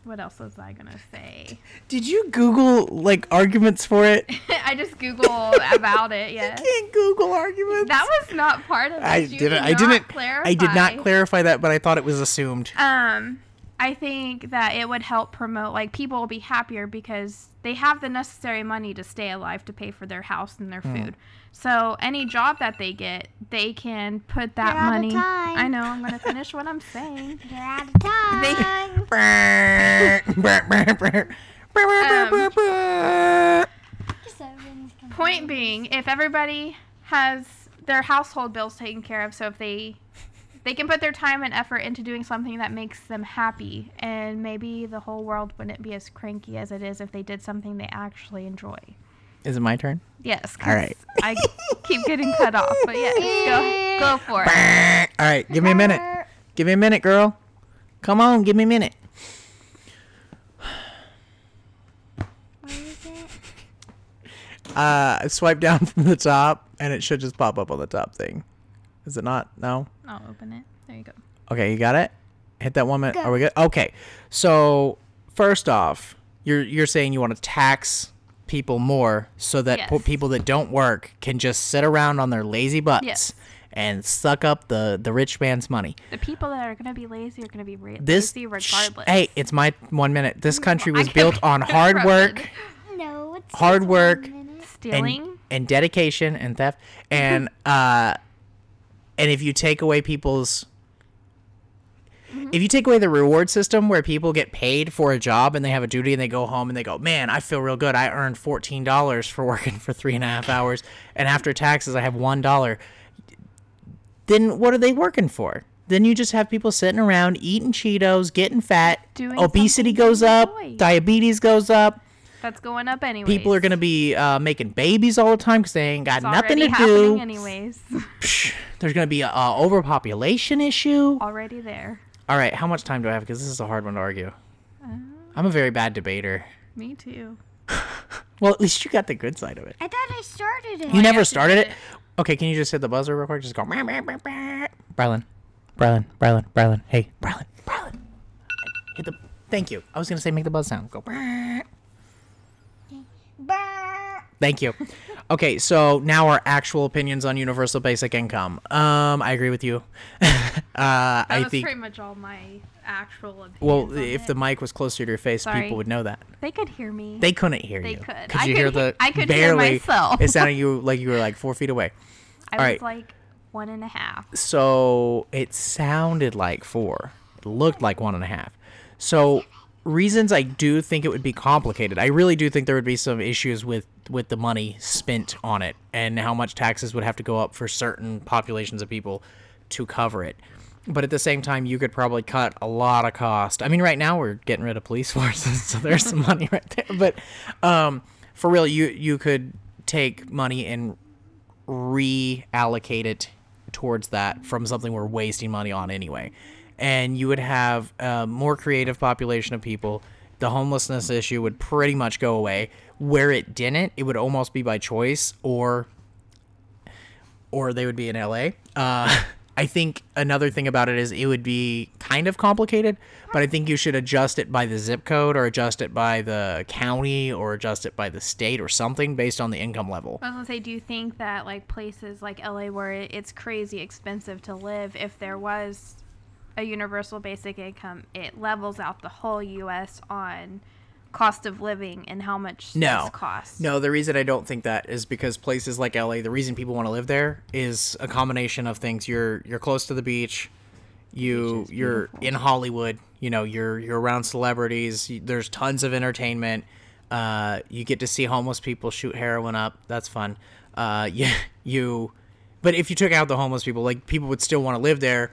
what else was I gonna say? Did you Google like arguments for it? I just googled about it. Yes, Can't Google arguments. that was not part of. I this. You didn't. did I didn't. Clarify. I did not clarify that, but I thought it was assumed. Um, I think that it would help promote like people will be happier because they have the necessary money to stay alive to pay for their house and their Hmm. food. So any job that they get, they can put that You're out of money. time. I know. I'm gonna finish what I'm saying. You're out of time. Um, Point being, if everybody has their household bills taken care of, so if they they can put their time and effort into doing something that makes them happy, and maybe the whole world wouldn't be as cranky as it is if they did something they actually enjoy. Is it my turn? Yes. 'cause All right. I keep getting cut off, but yeah, go go for it. All right, give me a minute. Give me a minute, girl. Come on, give me a minute. What is it? Uh, swipe down from the top, and it should just pop up on the top thing. Is it not? No. I'll open it. There you go. Okay, you got it. Hit that one minute. Go. Are we good? Okay. So first off, you're you're saying you want to tax people more so that po- people that don't work can just sit around on their lazy butts Yes. and suck up the the rich man's money. The people that are gonna be lazy are gonna be ra- This lazy sh- regardless. hey, it's my one minute. This country was built on hard work. No, it's Hard work. Stealing. and, and dedication and theft and uh and if you take away people's Mm-hmm. if you take away the reward system where people get paid for a job and they have a duty and they go home and they go, man, I feel real good. I earned fourteen dollars for working for three and a half hours, and after taxes, I have one dollar. Then what are they working for? Then you just have people sitting around eating Cheetos, getting fat. Doing obesity goes up, diabetes goes up. That's going up anyway. People are gonna be uh, making babies all the time because they ain't got It's nothing to do. anyways. Psh, There's gonna be a, a overpopulation issue. already there. All right, how much time do I have? Because this is a hard one to argue. Uh, I'm a very bad debater. Me too. Well, at least you got the good side of it. I thought I started it. You never started did it. Okay, can you just hit the buzzer real quick? Just go. Brylan, Brylan, Brylan, Brylan. Hey, Brylan, Brylan. Hit the. Thank you. I was gonna say make the buzz sound. Go. "Meow." Brr. Thank you. Okay, so now our actual opinions on universal basic income. Um, I agree with you. uh, That I was think. pretty much all my actual opinions. Well, on if it. the mic was closer to your face, Sorry. people would know that. they could hear me. They couldn't hear They you. could. Could I you could hear he- the? I could hear barely, myself. It sounded you like you were like four feet away. I all was right. like one and a half. So it sounded like four. It looked like one and a half. So reasons I do think it would be complicated. I really do think there would be some issues with with the money spent on it and how much taxes would have to go up for certain populations of people to cover it. But at the same time, you could probably cut a lot of cost. I mean, right now we're getting rid of police forces, so there's some money right there. But um, for real, you you could take money and reallocate it towards that from something we're wasting money on anyway. And you would have a more creative population of people. The homelessness issue would pretty much go away. Where it didn't, it would almost be by choice or or they would be in LA. Uh, I think another thing about it is it would be kind of complicated, but I think you should adjust it by the zip code or adjust it by the county or adjust it by the state or something based on the income level. I was gonna say, do you think that like places like LA where it's crazy expensive to live, if there was a universal basic income, it levels out the whole U.S. on cost of living and how much No. things cost? No, the reason I don't think that is because places like LA, the reason people want to live there is a combination of things. You're you're close to the beach, you you're in Hollywood, you know, you're you're around celebrities, there's tons of entertainment. Uh, you get to see homeless people shoot heroin up. That's fun. Uh, you you but if you took out the homeless people, like people would still want to live there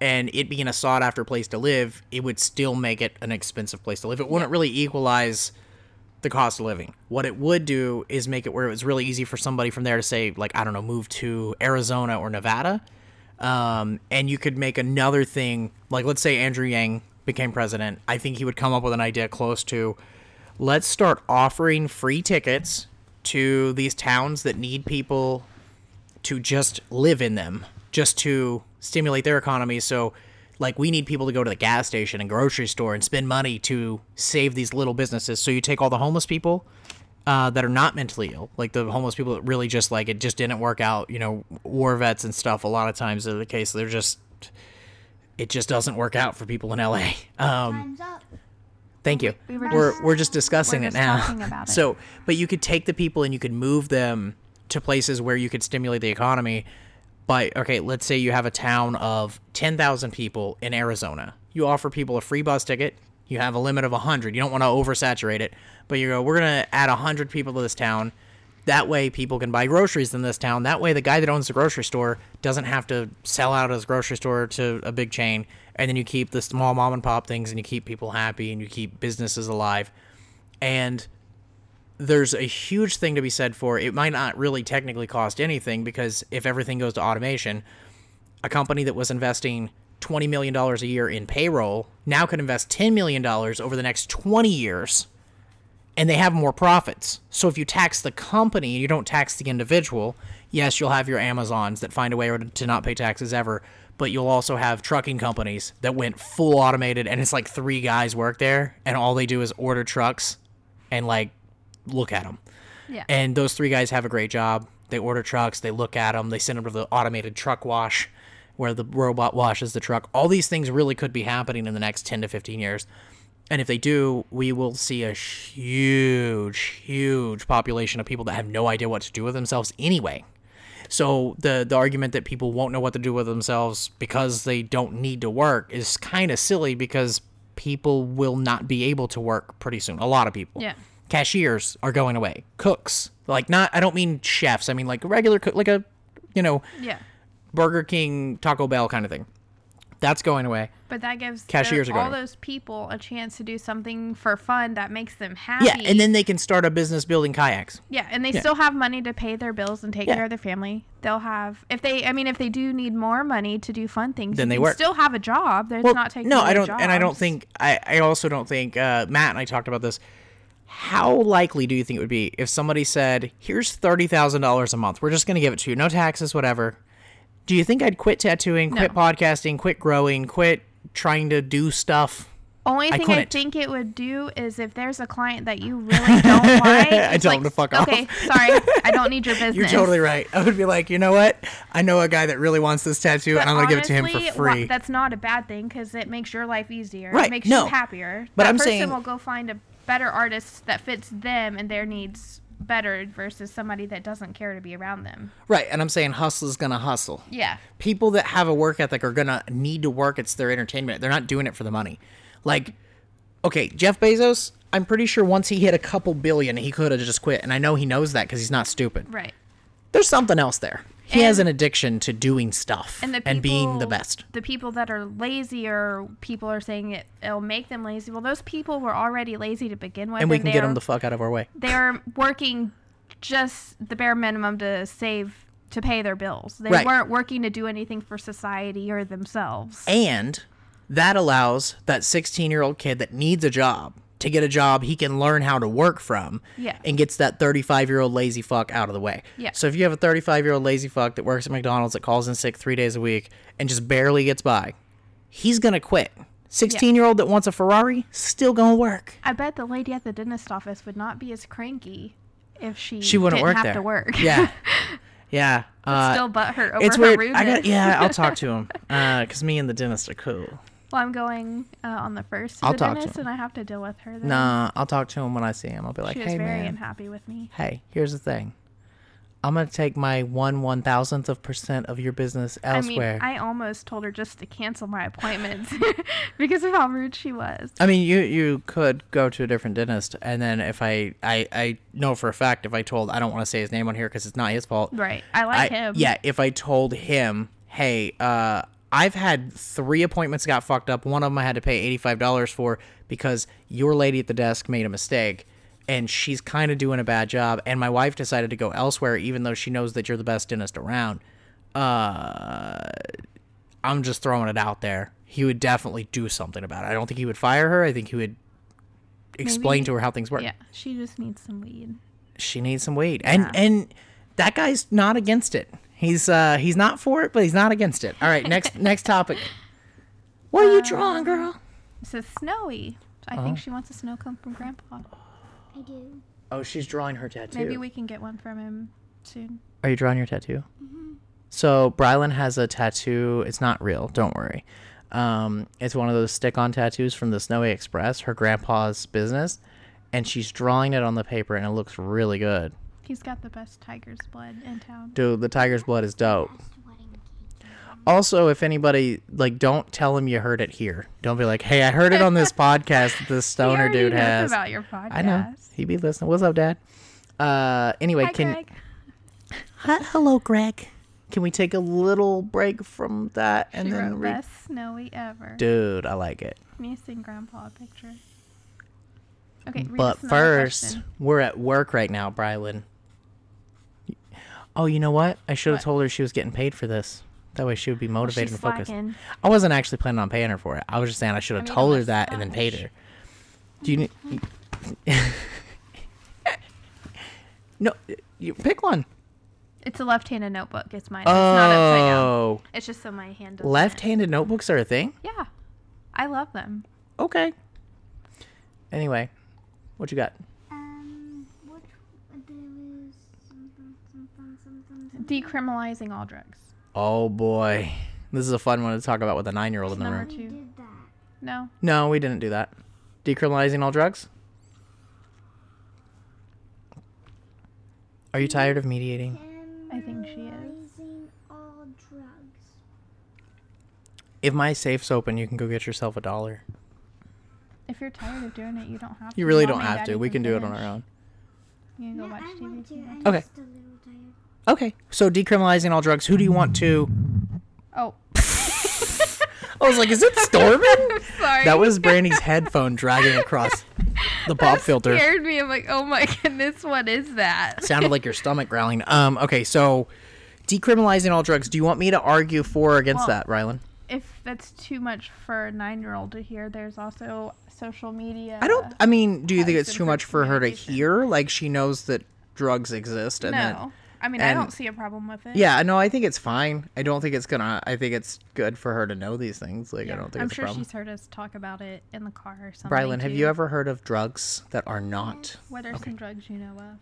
and it being a sought after place to live, it would still make it an expensive place to live. It wouldn't really equalize the cost of living. What it would do is make it where it was really easy for somebody from there to say, like, I don't know, move to Arizona or Nevada. Um, and you could make another thing, like, let's say Andrew Yang became president. I think he would come up with an idea close to let's start offering free tickets to these towns that need people to just live in them, just to stimulate their economy. So, like, we need people to go to the gas station and grocery store and spend money to save these little businesses. So, you take all the homeless people uh, that are not mentally ill, like the homeless people that really just like it just didn't work out. You know, war vets and stuff. A lot of times are the case. They're just it just doesn't work out for people in LA. Um, up. Thank you. We were we're just- we're just discussing we're it now. it. So, but you could take the people and you could move them to places where you could stimulate the economy. By okay, let's say you have a town of ten thousand people in Arizona. You offer people a free bus ticket. You have a limit of hundred. You don't want to oversaturate it, but you go, we're gonna add hundred people to this town. That way, people can buy groceries in this town. That way, the guy that owns the grocery store doesn't have to sell out his grocery store to a big chain. And then you keep the small mom and pop things, and you keep people happy, and you keep businesses alive. And there's a huge thing to be said for it might not really technically cost anything because if everything goes to automation, a company that was investing $20 million a year in payroll now could invest $10 million over the next 20 years and they have more profits. So if you tax the company and you don't tax the individual, yes, you'll have your Amazons that find a way to not pay taxes ever, but you'll also have trucking companies that went full automated and it's like three guys work there and all they do is order trucks and like look at them. Yeah. And those three guys have a great job. They order trucks, they look at them, they send them to the automated truck wash where the robot washes the truck. All these things really could be happening in the next 10 to 15 years. And if they do, we will see a huge, huge population of people that have no idea what to do with themselves anyway. So the the argument that people won't know what to do with themselves because they don't need to work is kind of silly because people will not be able to work pretty soon. A lot of people. Yeah. Cashiers are going away. Cooks, like not. I don't mean chefs. I mean like regular cook, like a, you know, Yeah. Burger King, Taco Bell kind of thing. That's going away. But that gives Cashiers are all those people a chance to do something for fun that makes them happy. Yeah, and then they can start a business building kayaks. yeah, and they Yeah. still have money to pay their bills and take Yeah. care of their family. They'll have if they, I mean, if they do need more money to do fun things, Then they work. Still have a job. They're Well, not taking no, I don't, and I don't think I, I also don't think uh, Matt and I talked about this. How likely do you think it would be if somebody said, "Here's thirty thousand dollars a month. We're just going to give it to you, no taxes, whatever." Do you think I'd quit tattooing, quit No. podcasting, quit growing, quit trying to do stuff? Only I thing I, couldn't. think it would do is if there's a client that you really don't like. I tell like, them to fuck off. Okay, sorry, I don't need your business. You're totally right. I would be like, you know what? I know a guy that really wants this tattoo, But and I'm going to give it to him for free. that's not a bad thing because it makes your life easier. Right, It makes no. you happier. But that I'm person saying- will go find a better artists that fits them and their needs better versus somebody that doesn't care to be around them. right, and I'm saying hustle is going to hustle. Yeah. people that have a work ethic are gonna need to work. It's their entertainment. They're not doing it for the money. Like, okay, Jeff Bezos. I'm pretty sure once he hit a couple billion, he could have just quit, and I know he knows that because he's not stupid. Right. There's something else there. He has an addiction to doing stuff And and, being the best. The people that are lazy or people are saying it, it'll make them lazy. Well, those people were already lazy to begin with. And we can get him the fuck out of our way. they're working just the bare minimum to save to pay their bills. They Right. weren't working to do anything for society or themselves. And that allows that 16 year old kid that needs a job to get a job he can learn how to work from Yeah. and gets that 35 year old lazy fuck out of the way. Yeah. So if you have a 35 year old lazy fuck that works at McDonald's that calls in sick three days a week and just barely gets by, he's going to quit. 16 year old that wants a Ferrari, still going to work. I bet the lady at the dentist office would not be as cranky if she She wouldn't didn't work have there. to work. Yeah. Yeah. Uh, Still butt hurt over it's her weird. rudeness. I got, yeah, I'll talk to him because me and the dentist are cool. Well, I'm going uh, on the first to I'll the talk to dentist, him. and I have to deal with her. Then. Nah, I'll talk to him when I see him. I'll be like, she was hey, very man. unhappy with me. hey, here's the thing. I'm gonna take my one one thousandth of percent of your business elsewhere. I mean, I almost told her just to cancel my appointments because of how rude she was. I mean, you you could go to a different dentist, and then if I I I know for a fact if I told I don't want to say his name on here because it's not his fault. Right. I like I- him. Yeah, if I told him, hey, uh, I've had three appointments got fucked up. One of them I had to pay eighty five dollars for because your lady at the desk made a mistake. And she's kind of doing a bad job. And my wife decided to go elsewhere, even though she knows that you're the best dentist around. Uh, I'm just throwing it out there. He would definitely do something about it. I don't think he would fire her. I think he would explain Maybe- to her how things work. Yeah. She just needs some weed. She needs some weed, and and that guy's not against it. He's uh he's not for it, but he's not against it. All right, next next topic. What are you drawing, girl? It says snowy. I Uh-huh. think she wants a snow cone from Grandpa. I do. Oh, she's drawing her tattoo. Maybe we can get one from him soon. Are you drawing your tattoo? So Brylan has a tattoo. It's not real. Don't worry. Um, it's one of those stick-on tattoos from the Snowy Express, her grandpa's business, and she's drawing it on the paper, and it looks really good. He's got the best tiger's blood in town. Dude, the tiger's blood is dope. Also, if anybody like, don't tell him you heard it here. Don't be like, "Hey, I heard it on this podcast that this stoner already dude knows has." about your podcast. I know he'd be listening. What's up, Dad? Uh, anyway, Hi, can Greg. Hi, hello, Greg. Can we take a little break from that and she then wrote read? best snowy ever. Dude, I like it. Me send Grandpa a picture. Okay, But first, question. we're at work right now, Brylan. Oh, you know what? I should have told her she was getting paid for this. That way she would be motivated and focused. slacking. I wasn't actually planning on paying her for it. I was just saying I should have mean, told her unless that and then paid her. Do you need? no, you pick one. It's a left-handed notebook. It's mine. It's not upside down. Oh, It's just so my hand doesn't. left-handed notebooks are a thing. Yeah, I love them. Okay. Anyway, what you got? Decriminalizing all drugs. Oh boy, this is a fun one to talk about with a nine-year-old in the Number room. two. No. No, we didn't do that. Decriminalizing all drugs. Are you tired of mediating? I think she is. all drugs. If my safe's open, you can go get yourself a dollar. If you're tired of doing it, you don't have to. You really don't have to. We can do it on our own. You can go watch TV. if you. Okay. Okay just a little tired. Okay. So decriminalizing all drugs. Who do you want to? Oh, I was like, is it storming? sorry. that was Brandy's headphone dragging across the pop filter. scared me. I'm like, oh my goodness, what is that? Sounded like your stomach growling. Um. Okay. So decriminalizing all drugs. Do you want me to argue for or against Well- that, Rylan? If that's too much for a nine-year-old to hear, there's also social media. I don't. I mean, do you think has it's been too much for her to communication. hear? Like she knows that drugs exist, and no, that. I mean, I don't see a problem with it. Yeah, no, I think it's fine. I don't think it's gonna. I think it's good for her to know these things. Like, I don't think I'm it's sure a problem. she's heard us talk about it in the car or something. Brylan, have you ever heard of drugs that are not What are Okay. some drugs you know of?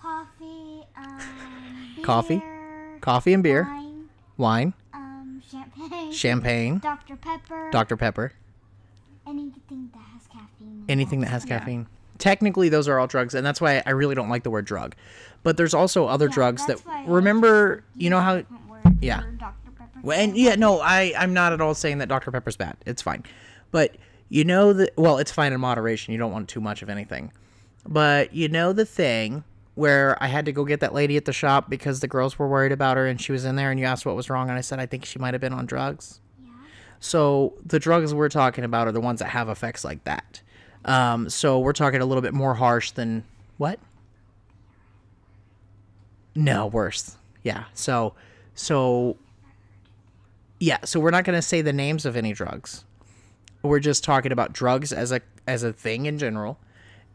Coffee, um, Coffee? beer, coffee and beer, wine, wine, um, champagne, champagne, Dr. Pepper, Dr Pepper, anything that has caffeine. anything that has Yeah. Technically, those are all drugs, and that's why I really don't like the word drug. But there's also other Yeah, drugs that that's why I remember. You know how Yeah. for Dr. Pepper. Well, and yeah, no, I I'm not at all saying that Dr Pepper's bad. It's fine, but you know that well, it's fine in moderation. You don't want too much of anything, but you know the thing where I had to go get that lady at the shop because the girls were worried about her and she was in there and you asked what was wrong and I said I think she might have been on drugs. Yeah. So the drugs we're talking about are the ones that have effects like that. Um, so we're talking a little bit more harsh than what? No, worse. Yeah. So, so, yeah. So we're not going to say the names of any drugs. We're just talking about drugs as a as a thing in general,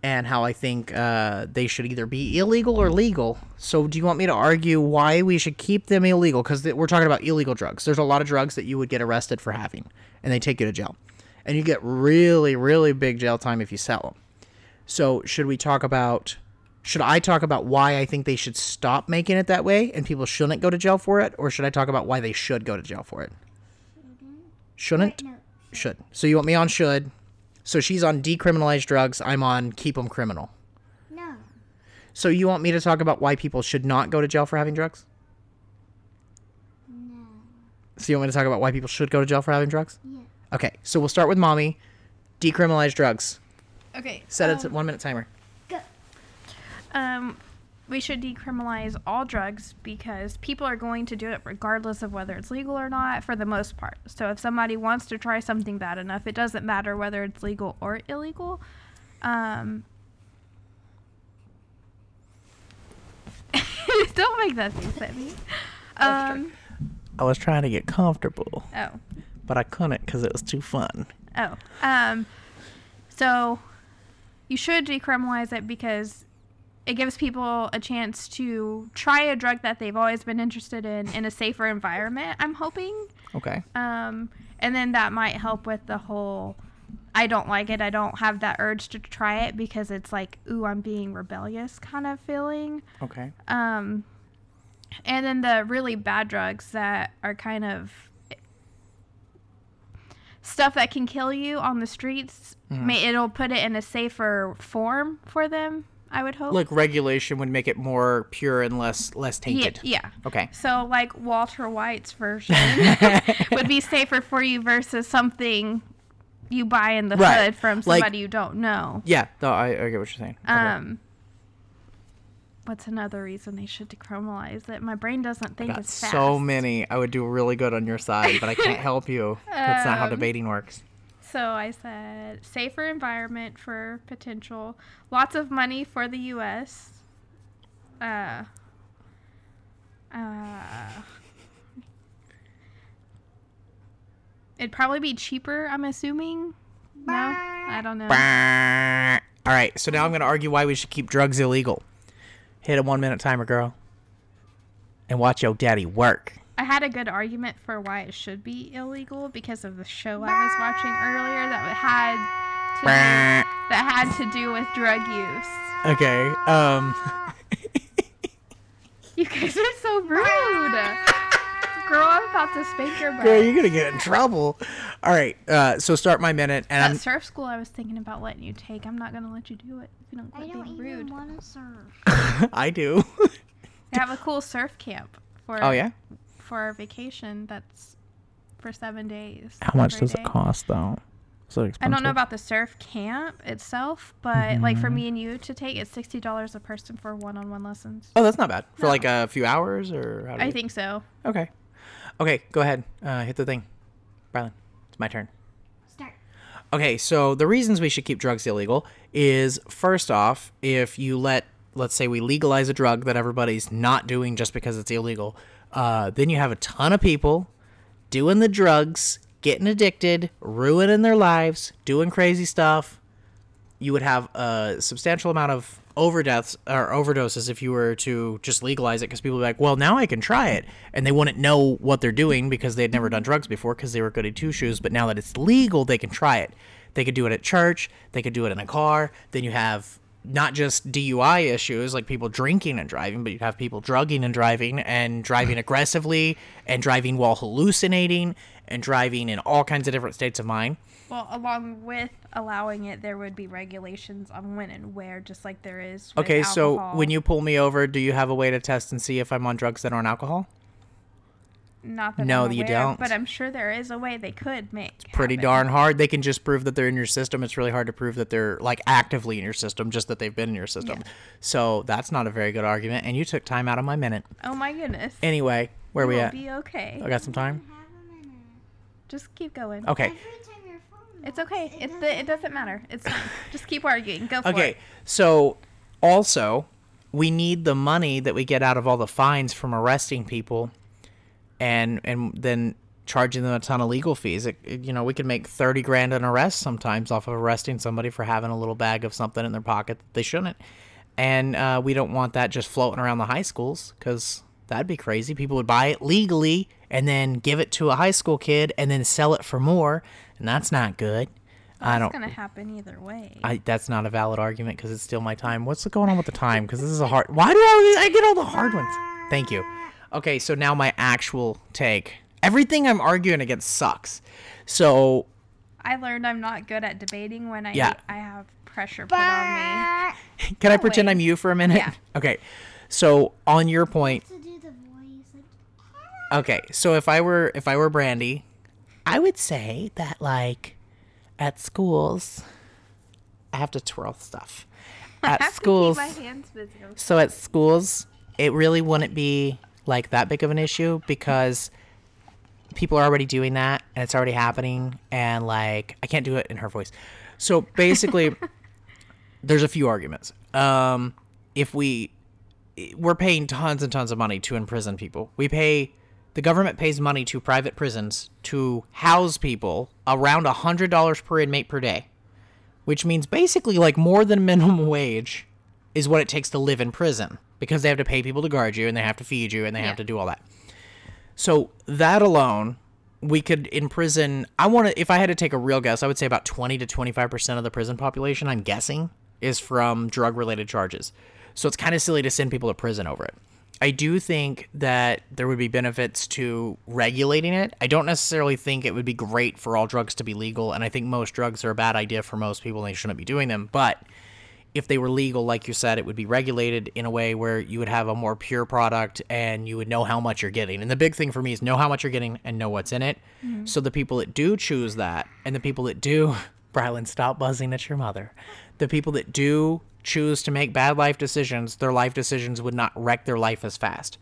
and how I think uh, they should either be illegal or legal. So, do you want me to argue why we should keep them illegal? Because we're talking about illegal drugs. There's a lot of drugs that you would get arrested for having, and they take you to jail, and you get really, really big jail time if you sell them. So, should we talk about? Should I talk about why I think they should stop making it that way and people shouldn't go to jail for it, or should I talk about why they should go to jail for it? Shouldn't? No. Should. So you want me on should? So she's on decriminalized drugs. I'm on keep them criminal. No. So you want me to talk about why people should not go to jail for having drugs? No. So you want me to talk about why people should go to jail for having drugs? Yeah. Okay. So we'll start with mommy. Decriminalize drugs. Okay. Set it to um, one minute timer. Go. Um, we should decriminalize all drugs because people are going to do it regardless of whether it's legal or not for the most part. So if somebody wants to try something bad enough, it doesn't matter whether it's legal or illegal. Um, don't make that face at me. Um, I was trying to get comfortable, oh. But I couldn't because it was too fun. Oh. Um so you should decriminalize it because it gives people a chance to try a drug that they've always been interested in in a safer environment, I'm hoping. Okay. Um and then that might help with the whole I don't like it. I don't have that urge to try it because it's like, ooh, I'm being rebellious kind of feeling. Okay. Um, and then the really bad drugs that are kind of stuff that can kill you on the streets. Mm-hmm. May, it'll put it in a safer form for them. I would hope. Like regulation would make it more pure and less less tainted. yeah. Okay. So like Walter White's version would be safer for you versus something you buy in the Right. hood from Like- somebody you don't know. Yeah. No, I, I get what you're saying. Okay. Um, what's another reason they should decriminalize it? My brain doesn't think as fast. so many. I would do really good on your side, but I can't help you. That's not how Um, debating works. So I said safer environment for potential, lots of money for the U.S. Uh, uh, it'd probably be cheaper. I'm assuming. No, I don't know. All right, so now I'm going to argue why we should keep drugs illegal. Hit a one minute timer, girl. And watch your daddy work. I had a good argument for why it should be illegal because of the show I was watching earlier that had to do, that had to do with drug use. Okay, um. You guys are so rude. Girl, I'm about to spank your butt. Girl, you're going to get in trouble. All right, uh, so start my minute, and That and surf school I was thinking about letting you take, I'm not gonna let you do it. If you don't I don't being even rude. want to surf. I'm. I do. They have a cool surf camp for oh, yeah? for our vacation. That's for seven days. How much does day. it cost though? Is it I don't know about the surf camp itself, but like for me and you to take, it's sixty dollars a person for one-on-one lessons. Oh, that's not bad for No. like a few hours or. How do I you- think so. Okay. Okay, go ahead. Uh, hit the thing, Brylan. It's my turn. Start. Okay, so the reasons we should keep drugs illegal is first off, if you let, let's say, we legalize a drug that everybody's not doing just because it's illegal, uh, then you have a ton of people doing the drugs, getting addicted, ruining their lives, doing crazy stuff. You would have a substantial amount of overdeaths or overdoses if you were to just legalize it because people would be like, well, now I can try it. And they wouldn't know what they're doing because they had never done drugs before because they were goody two shoes. But now that it's legal, they can try it. They could do it at church, they could do it in a car. Then you have not just DUI issues like people drinking and driving, but you have people drugging and driving and driving aggressively and driving while hallucinating and driving in all kinds of different states of mind. Well, along with allowing it, there would be regulations on when and where, just like there is. With Okay, so when you pull me over, do you have a way to test and see if I'm on drugs that aren't alcohol? not that No, I'm you aware of, don't. but I'm sure there is a way they could make. It's Pretty happen. darn hard. They can just prove that they're in your system. It's really hard to prove that they're like actively in your system, just that they've been in your system. So that's not a very good argument. And you took time out of my minute. Oh my goodness. Anyway, where You we will at? Be okay. I got some time. Have a minute. Just keep going. Okay. Every time your phone. It's okay. knocks, It, it doesn't matter. It's fine. Just keep arguing. Go for Okay. it. Okay. So also, we need the money that we get out of all the fines from arresting people, and and then charging them a ton of legal fees. It, it- you know, we can make thirty grand an arrest sometimes off of arresting somebody for having a little bag of something in their pocket that they shouldn't, and uh, we don't want that just floating around the high schools because that'd be crazy. People would buy it legally and then give it to a high school kid and then sell it for more, and that's not good. I don't. It's gonna happen either way. I, that's not a valid argument because it's still my time. What's going on with the time? Because this is a hard. Why do I, I get all the hard ones? Thank you. Okay, so now my actual take. Everything I'm arguing against sucks. So I learned I'm not good at debating when I Yeah. I have pressure put on me. can I pretend wait. I'm you for a minute? Yeah. Okay. So on your point, To do the voice. Like, okay. So if I were if I were Brandy, I would say that like at schools, I have to twirl stuff. At schools, to keep my hands busy. So at schools, it really wouldn't be like that big of an issue because people are already doing that and it's already happening and like I can't do it in her voice. So basically there's a few arguments. Um if we we're paying tons and tons of money to imprison people. We pay the government pays money to private prisons to house people around a hundred dollars per inmate per day, which means basically like more than minimum wage is what it takes to live in prison because they have to pay people to guard you and they have to feed you and they Yeah. have to do all that. So that alone, we could imprison. I want to. If I had to take a real guess, I would say about twenty to twenty five percent of the prison population. I'm guessing is from drug related charges. So it's kind of silly to send people to prison over it. I do think that there would be benefits to regulating it. I don't necessarily think it would be great for all drugs to be legal, and I think most drugs are a bad idea for most people and they shouldn't be doing them. But if they were legal, like you said, it would be regulated in a way where you would have a more pure product and you would know how much you're getting. And the big thing for me is know how much you're getting and know what's in it. Mm-hmm. So the people that do choose that and the people that do, Brylan, stop buzzing at your mother. The people that do choose to make bad life decisions, their life decisions would not wreck their life as fast.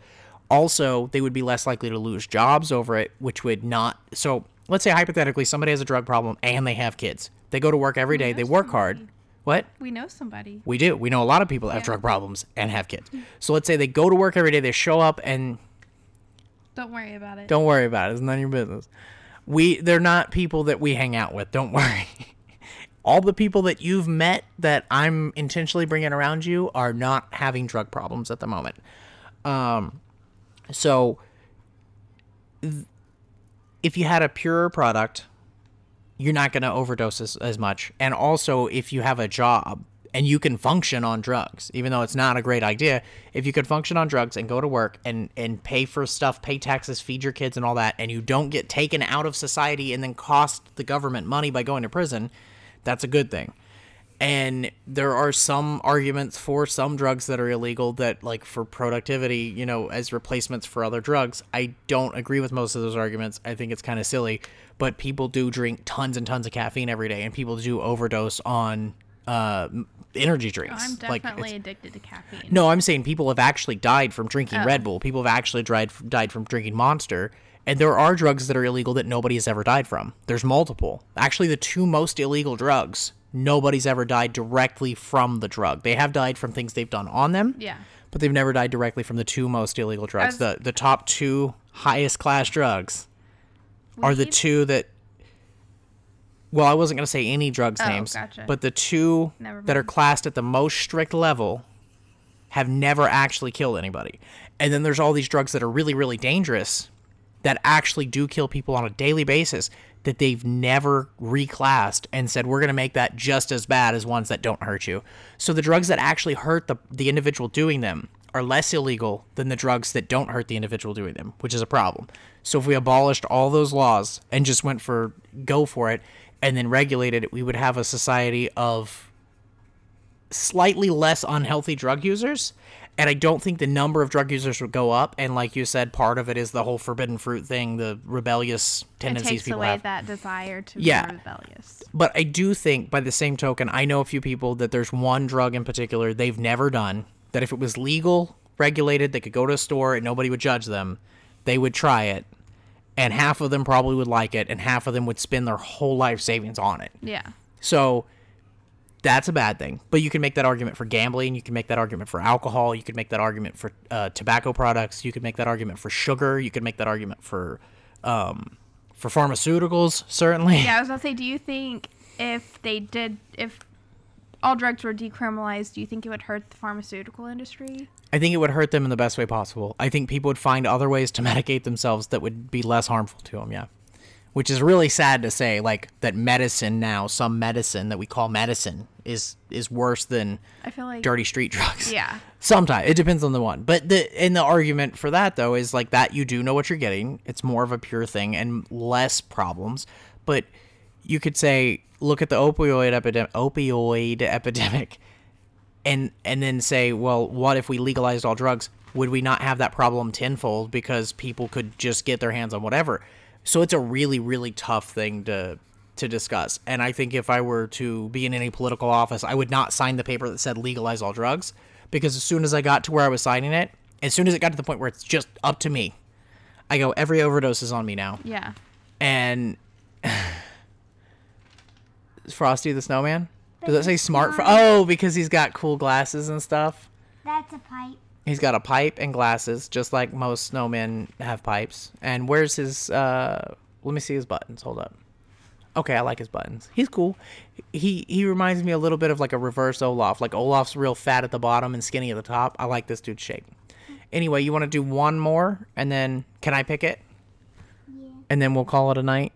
Also, they would be less likely to lose jobs over it, which would not. So let's say hypothetically somebody has a drug problem and they have kids. They go to work every day, they work hard. What? We know somebody. We do. We know a lot of people that have drug problems and have kids. Mm. So let's say they go to work every day, they show up and Don't worry about it. don't worry about it. It's none of your business. We they're not people that we hang out with. Don't worry. All the people that you've met that I'm intentionally bringing around you are not having drug problems at the moment. Um so th- if you had a pure product, you're not going to overdose as, as much. And also, if you have a job and you can function on drugs, even though it's not a great idea, if you could function on drugs and go to work and, and pay for stuff, pay taxes, feed your kids, and all that, and you don't get taken out of society and then cost the government money by going to prison, that's a good thing. and there are some arguments for some drugs that are illegal that like for productivity you know as replacements for other drugs i don't agree with most of those arguments i think it's kind of silly but people do drink tons and tons of caffeine every day and people do overdose on uh, energy drinks I'm definitely it's- addicted to caffeine. no i'm saying people have actually died from drinking Oh. red bull people have actually died, died from drinking monster and there are drugs that are illegal that nobody has ever died from. There's multiple. Actually the two most illegal drugs nobody's ever died directly from the drug. They have died from things they've done on them Yeah. but they've never died directly from the two most illegal drugs. Was- the the top two highest class drugs are the two that well i wasn't going to say any drugs Oh, names gotcha. but the two that are classed at the most strict level have never actually killed anybody. And then there's all these drugs that are really really dangerous that actually do kill people on a daily basis that they've never reclassed and said we're going to make that just as bad as ones that don't hurt you. So the drugs that actually hurt the, the individual doing them are less illegal than the drugs that don't hurt the individual doing them which is a problem. So if we abolished all those laws and just went for go for it and then regulated it we would have a society of slightly less unhealthy drug users and i don't think the number of drug users would go up and like you said part of it is the whole forbidden fruit thing the rebellious It tendencies takes people away have that desire to Yeah. be rebellious. but i do think by the same token i know a few people that there's one drug in particular they've never done that if it was legal regulated they could go to a store and nobody would judge them they would try it and half of them probably would like it and half of them would spend their whole life savings on it Yeah. so that's a bad thing. But you can make that argument for gambling. You can make that argument for alcohol. You can make that argument for uh, tobacco products. You can make that argument for sugar. You can make that argument for um, for pharmaceuticals. Certainly. Yeah, I was gonna say, do you think if they did, if all drugs were decriminalized, do you think it would hurt the pharmaceutical industry? I think it would hurt them in the best way possible. I think people would find other ways to medicate themselves that would be less harmful to them. Yeah. Which is really sad to say, like that medicine now, some medicine that we call medicine, is is worse than I feel like dirty street drugs. Yeah. Sometimes it depends on the one, but the and the argument for that though is like that you do know what you're getting. It's more of a pure thing and less problems. But you could say, look at the opioid epidemic, opioid epidemic, and and then say, well, what if we legalized all drugs? Would we not have that problem tenfold because people could just get their hands on whatever? So it's a really really tough thing to to discuss. And I think if I were to be in any political office, I would not sign the paper that said legalize all drugs because as soon as I got to where I was signing it, as soon as it got to the point where it's just up to me, I go every overdose is on me now. Yeah. And Frosty the Snowman? Does that say smart? Fro- oh, because he's got cool glasses and stuff. That's a pipe. He's got a pipe and glasses, just like most snowmen have pipes. And where's his? uh Let me see his buttons. Hold up. Okay, I like his buttons. He's cool. He he reminds me a little bit of like a reverse Olaf. Like Olaf's real fat at the bottom and skinny at the top. I like this dude's shape. Anyway, you want to do one more, and then can I pick it? Yeah. And then we'll call it a night.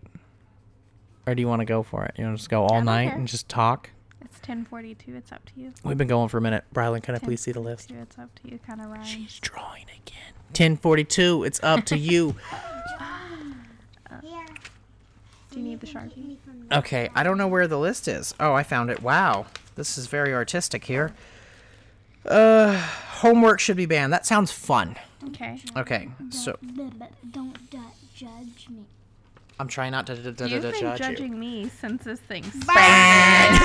Or do you want to go for it? You want to just go all I'm night and just talk? It's ten forty two. It's up to you. We've been going for a minute. Brylan, can I please see the list? It's up to you. Kind of rhymes. She's drawing again. 1042. It's up to you. Here. Do you need the sharpie? Give me from there. Okay, I don't know where the list is. Oh, I found it. Wow. This is very artistic here. Uh, homework should be banned. That sounds fun. Okay. Okay, so Don't, don't, don't judge me. I'm trying not to d- d- d- You've d- been judge judging me since this thing you. started.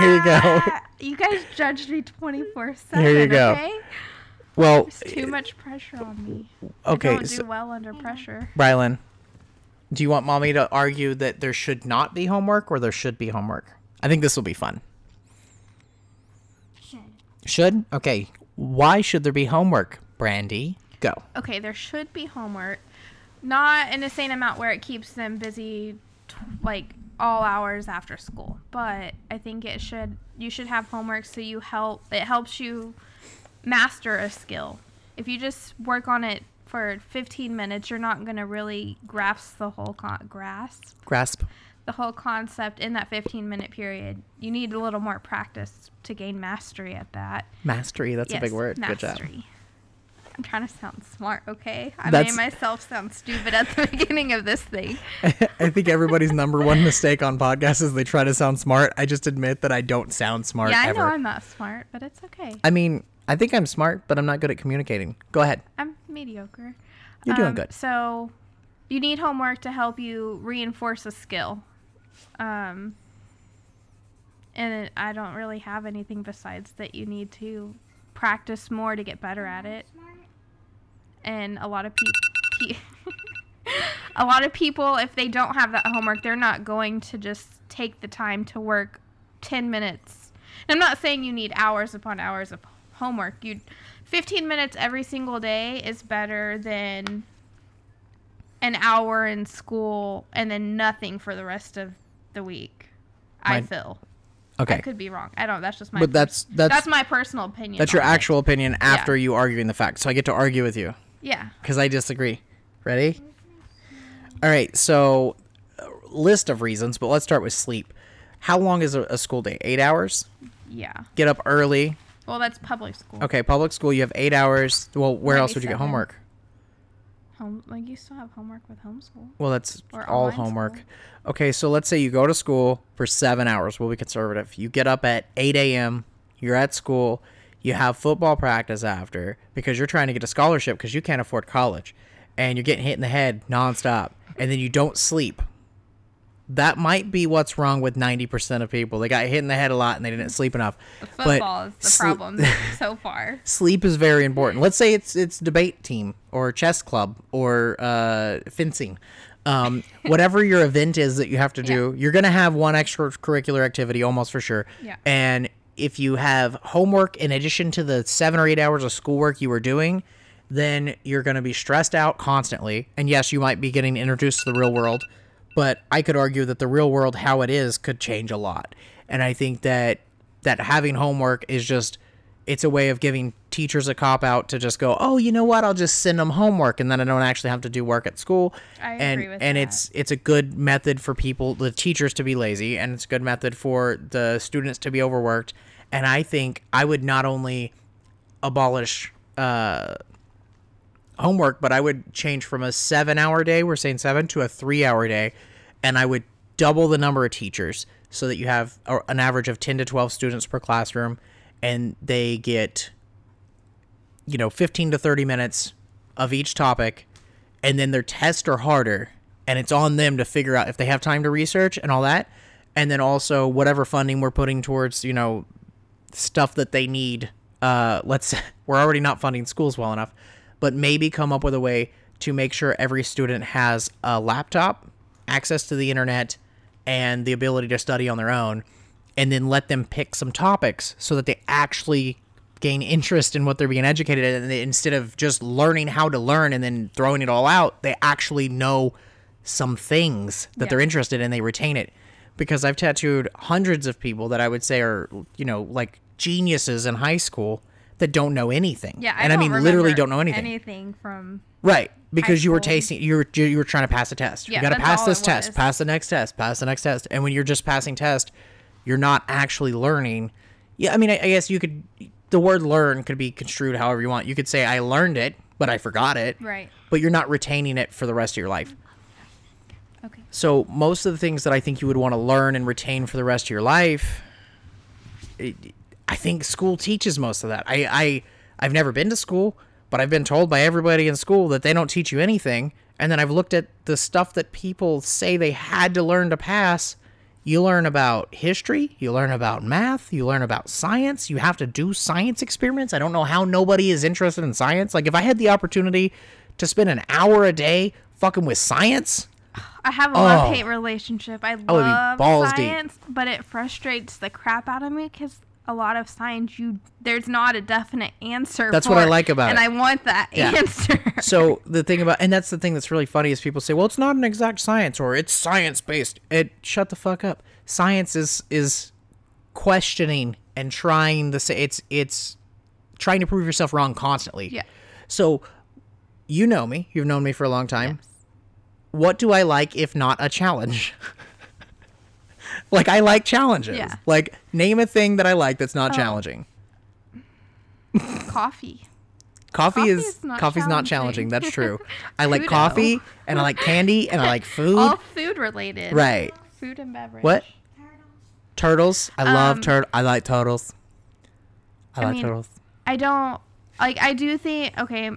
Here you go. You guys judged me twenty four seven. Here you go. Okay. Well, There's too uh, much pressure on me. okay, I don't so, do well under pressure. Brylan, do you want mommy to argue that there should not be homework or there should be homework? I think this will be fun. Should. Should? Okay. Why should there be homework? Brandy, go. Okay, there should be homework, not in the same amount where it keeps them busy, t- like all hours after school. But I think it should. You should have homework so you help. It helps you master a skill. If you just work on it for 15 minutes, you're not gonna really grasp the whole con- grasp Grasp. the whole concept in that 15 minute period. You need a little more practice to gain mastery at that. Mastery. That's a big Yes, word. Good job. I'm trying to sound smart, okay? I That's- made myself sound stupid at the beginning of this thing. I think everybody's number one mistake on podcasts is they try to sound smart. I just admit that I don't sound smart yeah, I ever. know I'm not smart, but it's okay. I mean, I think I'm smart, but I'm not good at communicating. Go ahead. I'm mediocre. You're doing Um, good. So, you need homework to help you reinforce a skill. Um, and I don't really have anything besides that you need to practice more to get better at it. And a lot of people, a lot of people, if they don't have that homework, they're not going to just take the time to work 10 minutes. And I'm not saying you need hours upon hours of homework. You 15 minutes every single day is better than an hour in school and then nothing for the rest of the week. I feel. Okay. I could be wrong. I don't. That's just my. But that's that's that's my personal opinion. that's your on it. actual opinion after you arguing the facts. So I get to argue with you Yeah. because I disagree. Ready? All right. So, uh, list of reasons, but let's start with sleep. How long is a, a school day? Eight hours. Yeah. Get up early. Well, that's public school. Okay, public school. You have eight hours. Well, where else would you get seven. homework? Home, like you still have homework with homeschool. Well, that's Or all homework. school. Okay, so let's say you go to school for seven hours. We'll be conservative. You get up at 8 a.m., you're at school, you have football practice after because you're trying to get a scholarship because you can't afford college, and you're getting hit in the head nonstop, and then you don't sleep. That might be what's wrong with 90% of people. They got hit in the head a lot and they didn't sleep enough. But Football is the sl- problem so far. sleep is very important. Let's say it's it's debate team or chess club or uh, fencing. Um, whatever your event is that you have to do, you're gonna have one extracurricular activity almost for sure. Yeah. And if you have homework in addition to the seven or eight hours of schoolwork you were doing, then you're gonna be stressed out constantly. And yes, you might be getting introduced to the real world, but I could argue that the real world, how it is, could change a lot. And I think that that having homework is just it's a way of giving teachers a cop out to just go, oh, you know what? I'll just send them homework, and then I don't actually have to do work at school. I and agree with and that. it's it's a good method for people, the teachers, to be lazy, and it's a good method for the students to be overworked. And I think I would not only abolish uh, homework, but I would change from a seven hour day, we're saying seven, to a three hour day. And I would double the number of teachers so that you have an average of 10 to 12 students per classroom and they get, you know, 15 to 30 minutes of each topic. And then their tests are harder. And it's on them to figure out if they have time to research and all that. And then also whatever funding we're putting towards, you know, stuff that they need. Uh, let's we're already not funding schools well enough, but maybe come up with a way to make sure every student has a laptop, access to the internet, and the ability to study on their own, and then let them pick some topics so that they actually gain interest in what they're being educated in. And instead of just learning how to learn and then throwing it all out, they actually know some things that they're interested in. They retain it because I've tattooed hundreds of people that I would say are, you know, like geniuses in high school that don't know anything. Yeah, I and I mean literally don't know anything. Anything from Right, because you were tasting, you were you were trying to pass a test. Yeah, you got to pass this test, pass the next test, pass the next test, and when you're just passing test, you're not actually learning. Yeah, I mean, I, I guess you could. The word "learn" could be construed however you want. You could say, "I learned it, but I forgot it." right. But you're not retaining it for the rest of your life. Okay. So most of the things that I think you would want to learn and retain for the rest of your life, it, I think school teaches most of that. I, I I've never been to school, but I've been told by everybody in school that they don't teach you anything. And then I've looked at the stuff that people say they had to learn to pass. You learn about history, you learn about math, you learn about science. You have to do science experiments. I don't know how nobody is interested in science. Like if I had the opportunity to spend an hour a day fucking with science, I have a Oh. love hate relationship. I oh, would be love balls deep. science, but it frustrates the crap out of me because a lot of science, you there's not a definite answer. That's what I like about and it. And I want that Yeah. answer. so the thing about and that's the thing that's really funny is people say well it's not an exact science or it's science based it shut the fuck up science is is questioning and trying to say it's it's trying to prove yourself wrong constantly Yeah. so you know me you've known me for a long time what do i like if not a challenge like i like challenges Yeah. like name a thing that i like that's not challenging Coffee. Coffee, Coffee is, is not coffee's not challenging. challenging. That's true. I like coffee and I like candy and I like food. All food related. right. Food and beverage. What? Turtles. I love Um, turtle. I like turtles. I, I like mean, turtles. I don't like. I do think okay.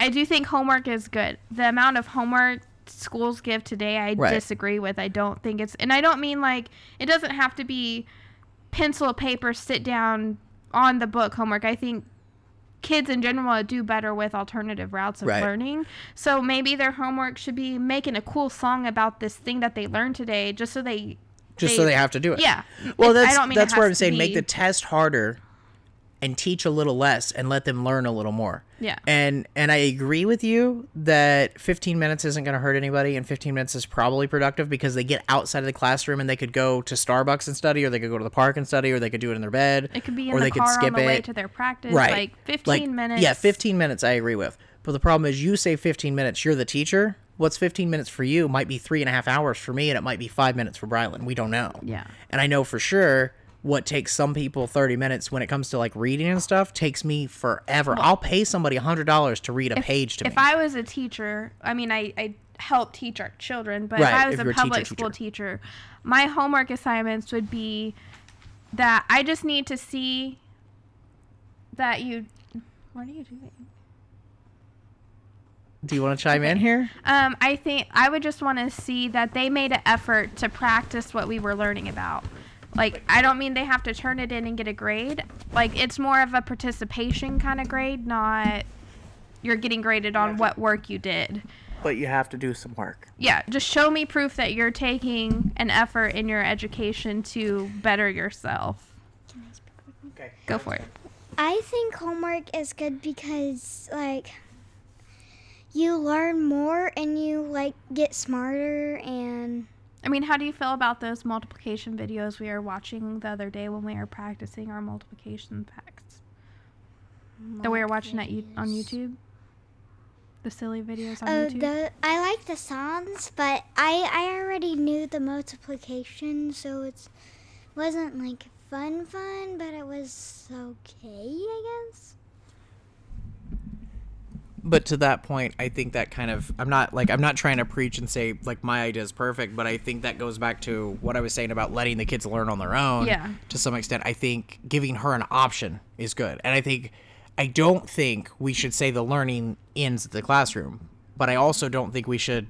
I do think homework is good. The amount of homework schools give today, I Right. disagree with. I don't think it's, and I don't mean like it doesn't have to be pencil, paper, sit down on the book homework. I think kids in general do better with alternative routes of Right. learning. So maybe their homework should be making a cool song about this thing that they learned today, just so they. Just so they have to do it. Yeah. Well, I that's don't mean that's where I'm saying make the test harder, and teach a little less, and let them learn a little more. Yeah. And and I agree with you that 15 minutes isn't going to hurt anybody, and 15 minutes is probably productive because they get outside of the classroom and they could go to Starbucks and study, or they could go to the park and study, or they could do it in their bed, It could be in or the they car could skip on the way it. to their practice. right. Like 15 Like, minutes. Yeah, 15 minutes. I agree with. But the problem is, you say 15 minutes. You're the teacher. What's 15 minutes for you might be three and a half hours for me, and it might be five minutes for Brylan. We don't know. Yeah. And I know for sure what takes some people 30 minutes when it comes to like reading and stuff takes me forever. I'll pay somebody $100 to read a page to if me. If I was a teacher, I mean, I, I help teach our children, but Right, if I was if a you're teacher, public school teacher. teacher, my homework assignments would be that I just need to see that you. What are you doing? Do you want to chime in here? Um, I think I would just want to see that they made an effort to practice what we were learning about. Like, I don't mean they have to turn it in and get a grade. Like, it's more of a participation kind of grade, not you're getting graded on what work you did. But you have to do some work. Yeah, just show me proof that you're taking an effort in your education to better yourself. Can I speak? Okay. Go for it. I think homework is good because like you learn more and you like get smarter and I mean, how do you feel about those multiplication videos we were watching the other day when we were practicing our multiplication facts? That we were watching at on YouTube? The silly videos on Oh, YouTube? the I like the songs, but I I already knew the multiplication, so it wasn't like fun fun, but it was okay, I guess. But to that point, I think that kind of I'm not like I'm not trying to preach and say like my idea is perfect, but I think that goes back to what I was saying about letting the kids learn on their own. Yeah. To some extent, I think giving her an option is good, and I think I don't think we should say the learning ends at the classroom, but I also don't think we should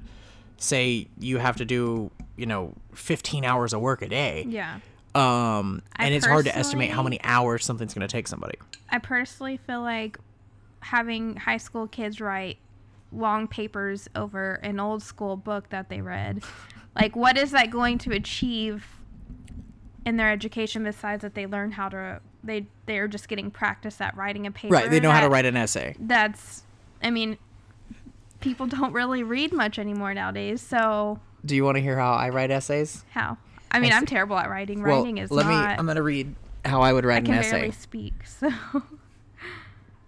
say you have to do you know 15 hours of work a day. yeah. Um, I and it's hard to estimate how many hours something's going to take somebody. I personally feel like having high school kids write long papers over an old school book that they read, like what is that going to achieve in their education besides that they learn how to they they're just getting practice at writing a paper. Right? They know how to write an essay. That's I mean people don't really read much anymore nowadays, so Do you want to hear how I write essays? how? I mean, I I'm terrible at writing. Well, Writing is let me. I'm gonna read how I would I write can an essay. barely speak, so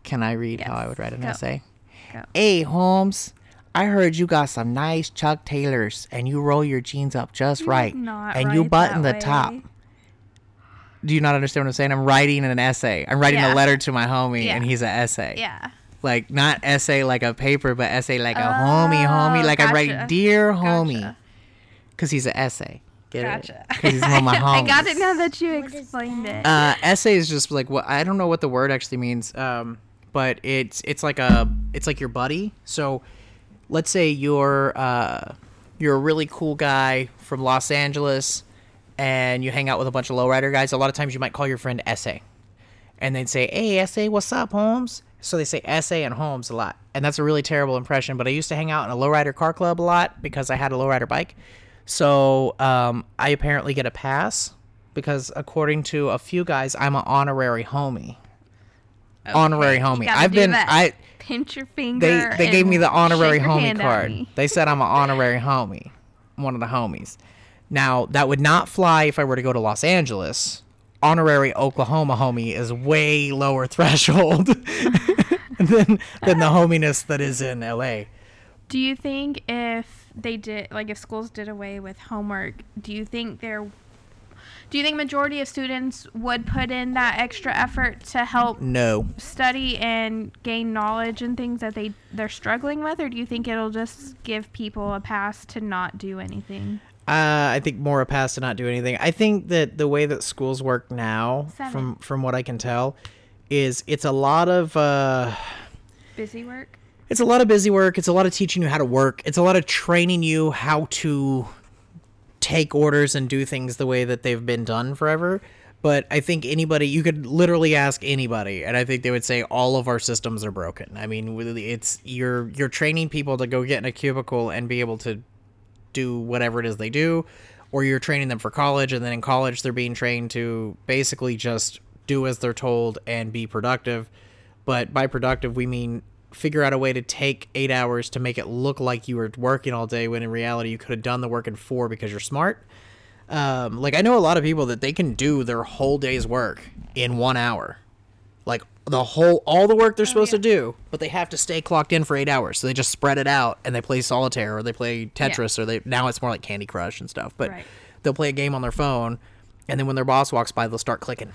Can I read how I would write an go. essay? Go. Hey, Holmes. I heard you got some nice Chuck Taylors, and you roll your jeans up just You right, not and you button the that top. Do you not understand what I'm saying? I'm writing an essay. I'm writing Yeah. a letter to my homie, Yeah. and he's an essay. Yeah. Like not essay like a paper, but essay like a homie, homie. Oh, Like I'm writing, gotcha. dear homie, Gotcha. because he's an essay. Get Gotcha. it? Because he's one of my homies. I got it now that you What is explained it. uh, essay is just like what I don't know what the word actually means, um, but it's it's like a it's like your buddy. So let's say you're uh, you're a really cool guy from Los Angeles, and you hang out with a bunch of lowrider guys. A lot of times you might call your friend Essay, and they'd say, "Hey, Essay, what's up, Holmes?" So they say Essay and Holmes a lot, and that's a really terrible impression. But I used to hang out in a lowrider car club a lot because I had a lowrider bike. So um, I apparently get a pass because according to a few guys, I'm an honorary homie. Honorary homie. I've been that. I pinch your finger. they they gave me the honorary homie card. They said I'm an honorary homie, one of the homies. Now that would not fly if I were to go to Los Angeles. Honorary Oklahoma homie is way lower threshold than than the hominess that is in LA. Do you think if they did, like, if schools did away with homework, do you think there Do you think majority of students would put in that extra effort to help No. study and gain knowledge and things that they they're struggling with, or do you think it'll just give people a pass to not do anything? Uh, I think more a pass to not do anything. I think that the way that schools work now, Seven. from from what I can tell, is it's a lot of uh, Busy work. it's a lot of busy work. It's a lot of teaching you how to work. It's a lot of training you how to take orders and do things the way that they've been done forever. But I think anybody, you could literally ask anybody, and I think they would say all of our systems are broken. I mean, it's you're you're training people to go get in a cubicle and be able to do whatever it is they do, or you're training them for college, and then in college they're being trained to basically just do as they're told and be productive. But by productive, we mean figure out a way to take eight hours to make it look like you were working all day when in reality you could have done the work in four because you're smart. Um, like I know a lot of people that they can do their whole day's work in one hour, like the whole all the work they're supposed yeah. to do, but they have to stay clocked in for eight hours. So they just spread it out and they play solitaire or they play Tetris or they now it's more like Candy Crush and stuff. But Right. they'll play a game on their phone, and then when their boss walks by, they'll start clicking,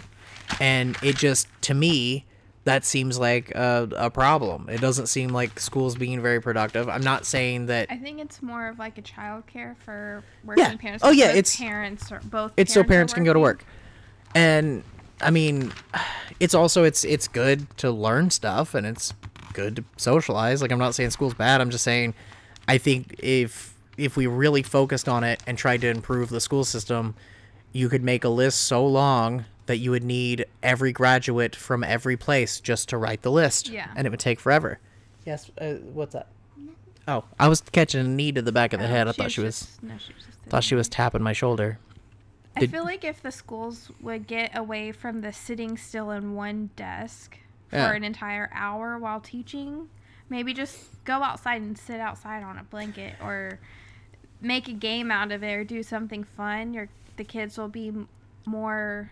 and it just to me that seems like a, a problem. It doesn't seem like schools being very productive. I'm not saying that I think it's more of like a childcare for working Yeah. parents. Oh, yeah, it's- parents or both. it's so parents can go to work and i mean it's also it's it's good to learn stuff and it's good to socialize like i'm not saying school's bad i'm just saying i think if if we really focused on it and tried to improve the school system you could make a list so long that you would need every graduate from every place just to write the list Yeah. and it would take forever yes uh, what's that oh i was catching a knee to the back of the Oh, head i thought she was just- no, she was just thought she was tapping my shoulder I feel like if the schools would get away from the sitting still in one desk for Yeah. an entire hour while teaching, maybe just go outside and sit outside on a blanket or make a game out of it or do something fun. Your the kids will be more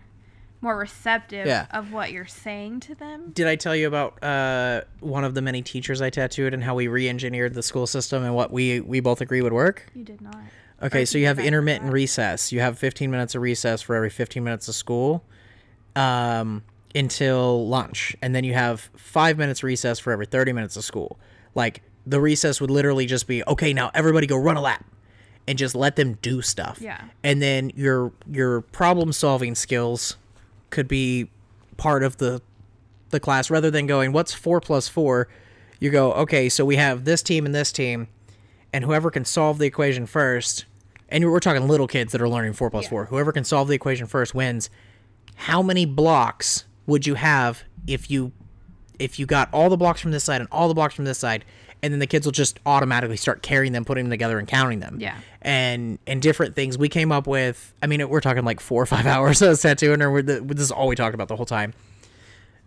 more receptive Yeah. of what you're saying to them. did I tell you about uh, one of the many teachers I tattooed and how we re-engineered the school system and what we we both agree would work? You did not. Okay, Or so you have intermittent recess. You have 15 minutes of recess for every 15 minutes of school um, until lunch, and then you have five minutes recess for every 30 minutes of school. Like the recess would literally just be okay. Now everybody go run a lap, and just let them do stuff. Yeah. And then your your problem solving skills could be part of the the class rather than going what's four plus four. You go okay, so we have this team and this team and whoever can solve the equation first, and we're talking little kids that are learning four plus Yeah. four. Whoever can solve the equation first wins. How many blocks would you have if you if you got all the blocks from this side and all the blocks from this side, and then the kids will just automatically start carrying them, putting them together, and counting them. Yeah. And and different things we came up with. I mean, we're talking like four or five hours of tattooing, or the, this is all we talked about the whole time.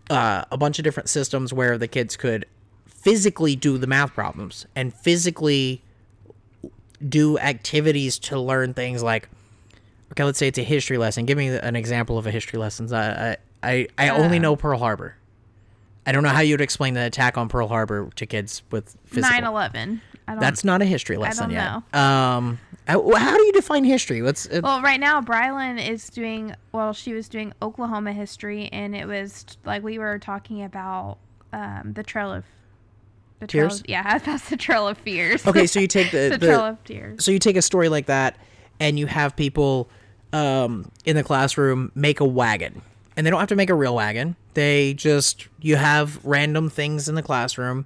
Uh, a bunch of different systems where the kids could physically do the math problems and physically do activities to learn things like okay let's say it's a history lesson give me an example of a history lesson i i i, I only Uh. know pearl harbor i don't know how you'd explain the attack on pearl harbor to kids with physical 9 11. That's not a history lesson yet um how, how do you define history what's uh, Well, right now, Brylan is doing, well, she was doing Oklahoma history, and it was like we were talking about um, the Trail of. The trail Tears? Of, yeah, that's the Trail of Fears. okay so you take the, the, the Trail of Tears. so you take a story like that and you have people um, in the classroom make a wagon and they don't have to make a real wagon they just you have random things in the classroom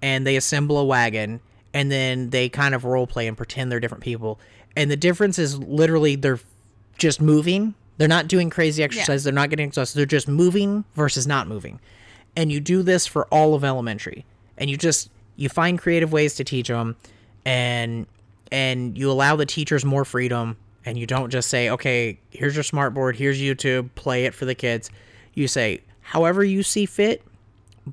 and they assemble a wagon and then they kind of role play and pretend they're different people. And the difference is literally they're just moving. They're not doing crazy exercise they're not getting exhausted. They're just moving versus not moving. And you do this for all of elementary. And you just you find creative ways to teach them and and you allow the teachers more freedom and you don't just say okay here's your smart board here's youtube play it for the kids. You say however you see fit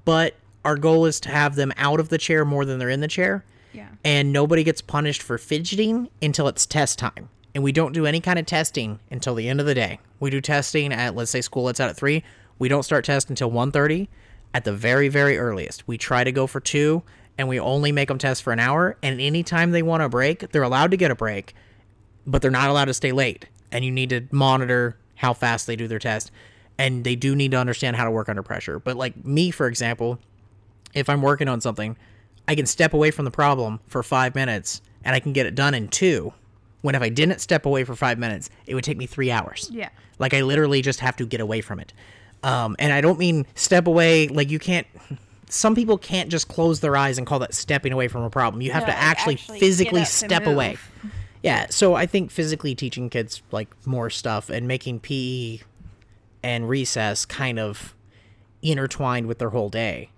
but our goal is to have them out of the chair more than they're in the chair Yeah. and nobody gets punished for fidgeting until it's test time. And we don't do any kind of testing until the end of the day. We do testing at let's say school lets out at 3. We don't start test until 1:30 at the very very earliest. We try to go for 2 and we only make them test for an hour and anytime they want a break, they're allowed to get a break, but they're not allowed to stay late. and you need to monitor how fast they do their test. And they do need to understand how to work under pressure. But like me, for example, if I'm working on something, I can step away from the problem for five minutes and I can get it done in two. When if I didn't step away for five minutes, it would take me three hours. Yeah. Like I literally just have to get away from it. Um, and I don't mean step away like you can't. Some people can't just close their eyes and call that stepping away from a problem. You have No, to actually, actually physically get up to step away. Yeah, so I think physically teaching kids like more stuff and making PE and recess kind of intertwined with their whole day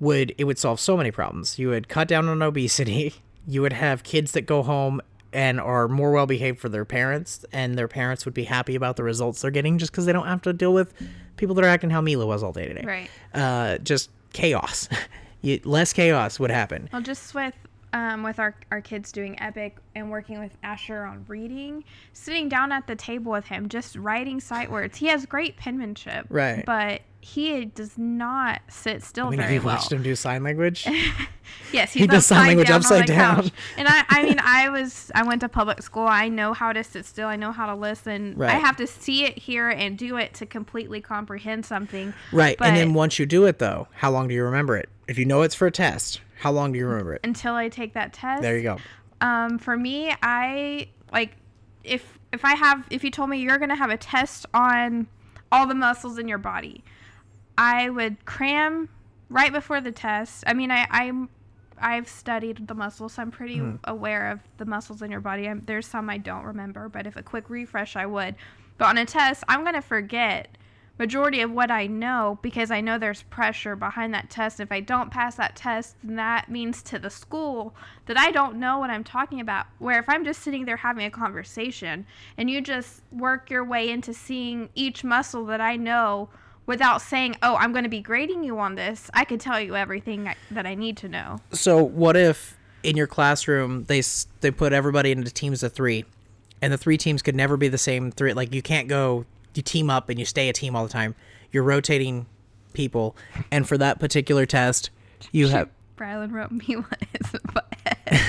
would it would solve so many problems. You would cut down on obesity. You would have kids that go home and are more well behaved for their parents, and their parents would be happy about the results they're getting just because they don't have to deal with people that are acting how Mila was all day today. Right. Uh, just chaos. you, less chaos would happen. Well, just with um, with our, our kids doing epic and working with Asher on reading, sitting down at the table with him, just writing sight words. He has great penmanship, Right. But he does not sit still I mean, very have you well. watched him do sign language? Yes, He does sign language down upside down. And I, I mean, I was, I went to public school. I know how to sit still. I know how to listen. I have to see it, hear it, and do it to completely comprehend something. Right. But and then once you do it, though, how long do you remember it? If you know it's for a test, how long do you remember it? until I take that test, There you go. Um, for me, I like if if I have if you told me you're gonna have a test on all the muscles in your body, I would cram right before the test. I mean, I I'm I've studied the muscles, so I'm pretty Hmm. aware of the muscles in your body. I'm, there's some I don't remember, but if a quick refresh, I would. But on a test, I'm gonna forget majority of what I know because I know there's pressure behind that test. If I don't pass that test, then that means to the school that I don't know what I'm talking about. Where if I'm just sitting there having a conversation and you just work your way into seeing each muscle that I know without saying, "Oh, I'm going to be grading you on this," I could tell you everything that I need to know. So what if in your classroom they they put everybody into teams of three, and the three teams could never be the same three? Like you can't go you team up and you stay a team all the time. You're rotating people, and for that particular test, you have Brylan wrote me one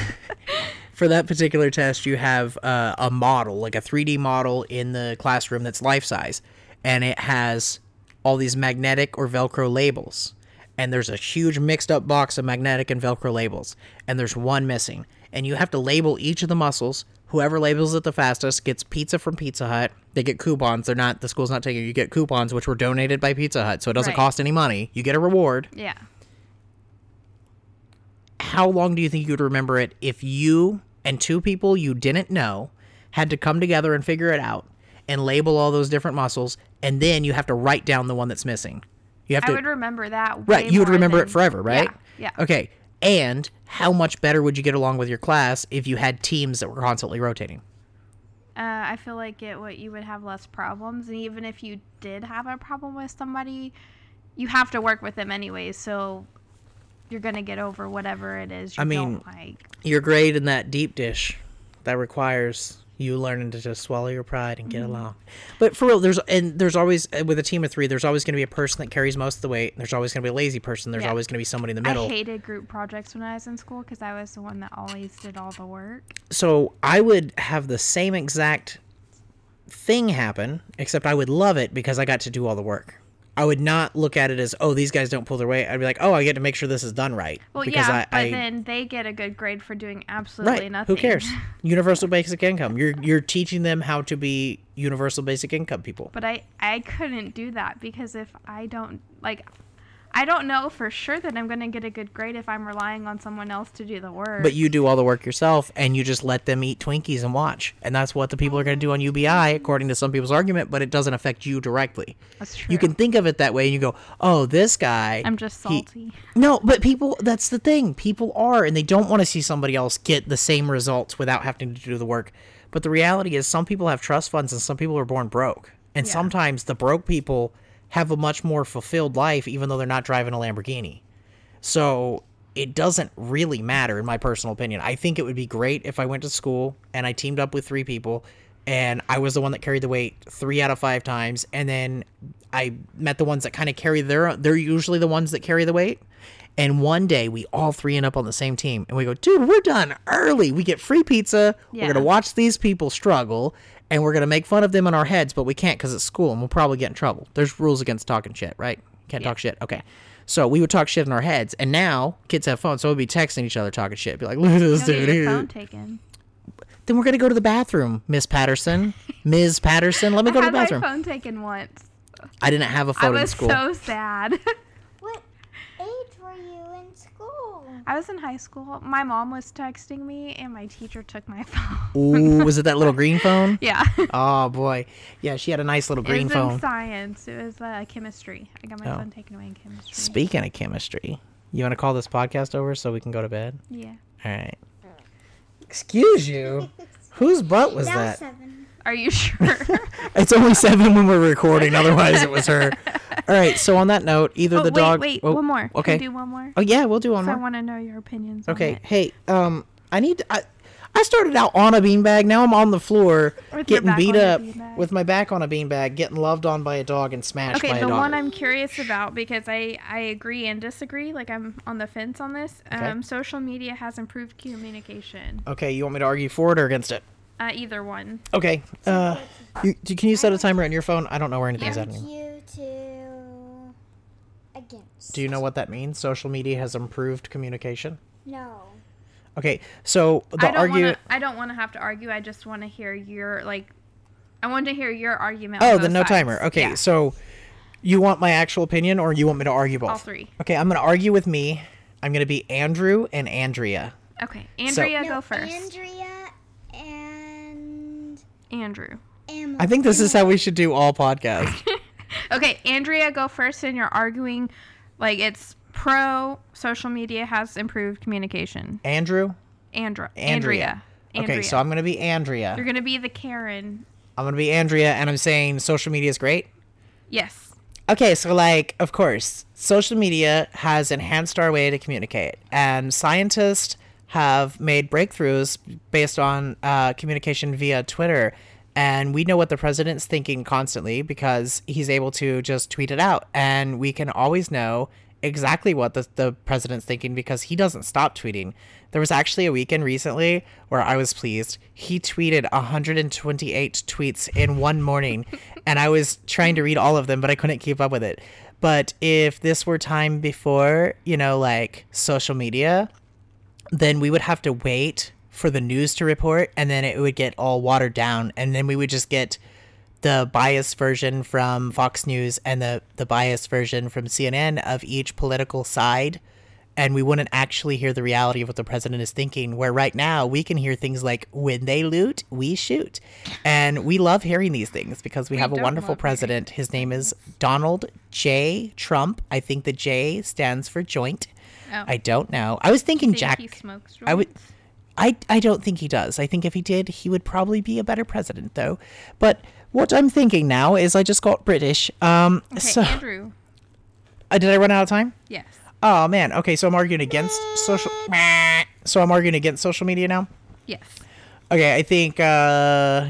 for that particular test you have uh, a model like a 3d model in the classroom that's life size. And it has all these magnetic or velcro labels. And there's a huge mixed up box of magnetic and velcro labels. And there's one missing. And you have to label each of the muscles whoever labels it the fastest gets pizza from pizza hut they get coupons they're not the school's not taking you get coupons which were donated by pizza hut so it doesn't Right. cost any money you get a reward yeah. how long do you think you'd remember it if you and two people you didn't know had to come together and figure it out and label all those different muscles and then you have to write down the one that's missing you have I to would remember that. right you would remember than- it forever right Yeah. yeah. okay and how much better would you get along with your class if you had teams that were constantly rotating Uh, I feel like it what you would have less problems, and even if you did have a problem with somebody, you have to work with them anyways. So you're gonna get over whatever it is you I mean- don't like. you're great in that deep dish that requires you learning to just swallow your pride and get Mm-hmm. along. But for real, there's and there's always uh, with a team of three, there's always going to be a person that carries most of the weight. and There's always going to be a lazy person. There's Yeah. always going to be somebody in the middle. I hated group projects when I was in school because I was the one that always did all the work. so I would have the same exact thing happen, except I would love it because I got to do all the work. I would not look at it as, oh, these guys don't pull their weight. I'd be like, oh, I get to make sure this is done right. Well, because yeah, I, but I then they get a good grade for doing absolutely right. nothing. Who cares? Universal basic income. You're you're teaching them how to be universal basic income people. But I I couldn't do that because if I don't like. I don't know for sure that I'm going to get a good grade if I'm relying on someone else to do the work. But you do all the work yourself, and you just let them eat Twinkies and watch, and that's what the people are going to do on UBI, according to some people's argument. But it doesn't affect you directly. That's true. You can think of it that way, and you go, "Oh, this guy." I'm just he- salty. No, but people, that's the thing. People are, and they don't want to see somebody else get the same results without having to do the work. But the reality is, some people have trust funds and some people are born broke. And Yeah. sometimes the broke people have a much more fulfilled life, even though they're not driving a Lamborghini. So it doesn't really matter, in my personal opinion. I think it would be great if I went to school and I teamed up with three people and I was the one that carried the weight three out of five times. And then I met the ones that kind of carry their, they're usually the ones that carry the weight. And one day we all three end up on the same team and we go, dude, we're done early. We get free pizza. We're going to watch these people struggle and we're going to make fun of them in our heads, but we can't because it's school and we'll probably get in trouble. There's rules against talking shit, right? Can't talk shit. Okay. So we would talk shit in our heads, and now kids have phones, so we'd be texting each other talking shit. Be like, "Look at this dude." your here." phone taken. Then we're gonna go to the bathroom, Miss Patterson, Ms. Patterson. Let me go to had the my bathroom. phone taken once. I didn't have a phone in was school. so sad. What age were you in school? I was in high school. My mom was texting me, and my teacher took my phone. Ooh, was it that little green phone? yeah. Oh boy, yeah, she had a nice little it green was in phone. science. It was uh, chemistry. I got my Oh. phone taken away in chemistry. Speaking of chemistry, you want to call this podcast over so we can go to bed? yeah. All right. Excuse you. Whose butt was that that? seven. Are you sure? It's only seven when we're recording. Otherwise, it was her. All right. So on that note, either oh, the wait, dog. wait, oh, one more. Okay. Do one more? oh yeah, we'll do one more. I want to know your opinions. on Okay. Hey, um, I need. To, I, I started out on a beanbag. Now I'm on the floor, With getting beat up with my back on a beanbag, getting loved on by a dog and smashed by Okay, the one I'm curious about because I I agree and disagree. Like I'm on the fence on this. Okay. Um, social media has improved communication. okay, you want me to argue for it or against it? Uh, either one. Okay. Uh, you, do- can you set a timer on your phone? I don't know where anything's Yeah. at anymore. You to against. Do you know what that means? Social media has improved communication. No. Okay, so the I don't argue. wanna, I don't want to have to argue. I just want to hear your like. I want to hear your argument. Oh, the no sides. timer. Okay, Yeah, so you want my actual opinion or you want me to argue both? all three. Okay, I'm going to argue with me. I'm going to be Andrew and Andrea. Okay, Andrea, no, go first. Andrea and Andrew. Emily. I think this is how we should do all podcasts. Okay, Andrea, go first, and you're arguing like it's pro social media has improved communication. Andrew? Andra, Andrea. Andrea. Andrea. Okay, so I'm going to be Andrea. You're gonna be the Karen. I'm going to be Andrea and I'm saying social media is great. Yes. Okay, so like, of course, social media has enhanced our way to communicate, and scientists have made breakthroughs based on uh, communication via Twitter. And we know what the president's thinking constantly because he's able to just tweet it out, and we can always know exactly what the, the president's thinking because he doesn't stop tweeting. There was actually a weekend recently where I was pleased. He tweeted 128 tweets in one morning, and I was trying to read all of them, but I couldn't keep up with it. But if this were time before, you know, like social media, then we would have to wait for the news to report, and then it would get all watered down, and then we would just get the biased version from Fox News and the the biased version from CNN of each political side and we wouldn't actually hear the reality of what the president is thinking where right now we can hear things like when they loot we shoot. And we love hearing these things because we, have a wonderful president. his name is Donald J. Trump. I think the J stands for joint Oh. I don't know I was thinking Think Jack he smokes I would- I, I don't think he does. I think if he did, he would probably be a better president, though. But what I'm thinking now is I just got British. Um, Okay, so Andrew. uh, did I run out of time? Yes. Oh man. Okay, so I'm arguing against social. So I'm arguing against social media now. Yes. Okay, I think. Uh,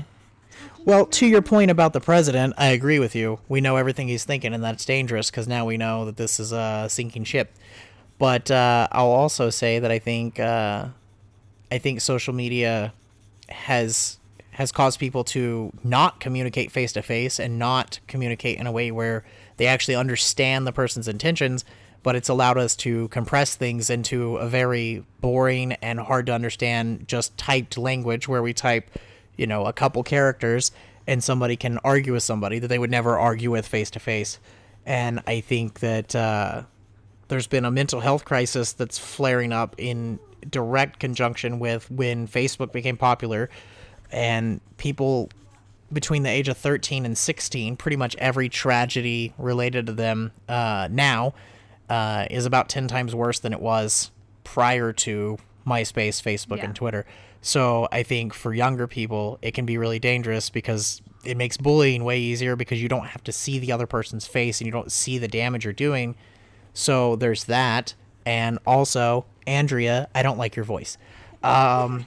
well, to your point about the president, I agree with you. We know everything he's thinking, and that's dangerous because now we know that this is a sinking ship. But uh, I'll also say that I think uh, I think social media has has caused people to not communicate face to face and not communicate in a way where they actually understand the person's intentions but it's allowed us to compress things into a very boring and hard to understand just typed language where we type you know a couple characters and somebody can argue with somebody that they would never argue with face to face and i think that uh, there's been a mental health crisis that's flaring up in direct conjunction with when Facebook became popular and people between the age of 13 and 16 pretty much every tragedy related to them uh, now uh, is about 10 times worse than it was prior to myspace facebook Yeah. and twitter so i think for younger people it can be really dangerous because it makes bullying way easier because you don't have to see the other person's face and you don't see the damage you're doing so there's that. And also, Andrea, I don't like your voice. Um,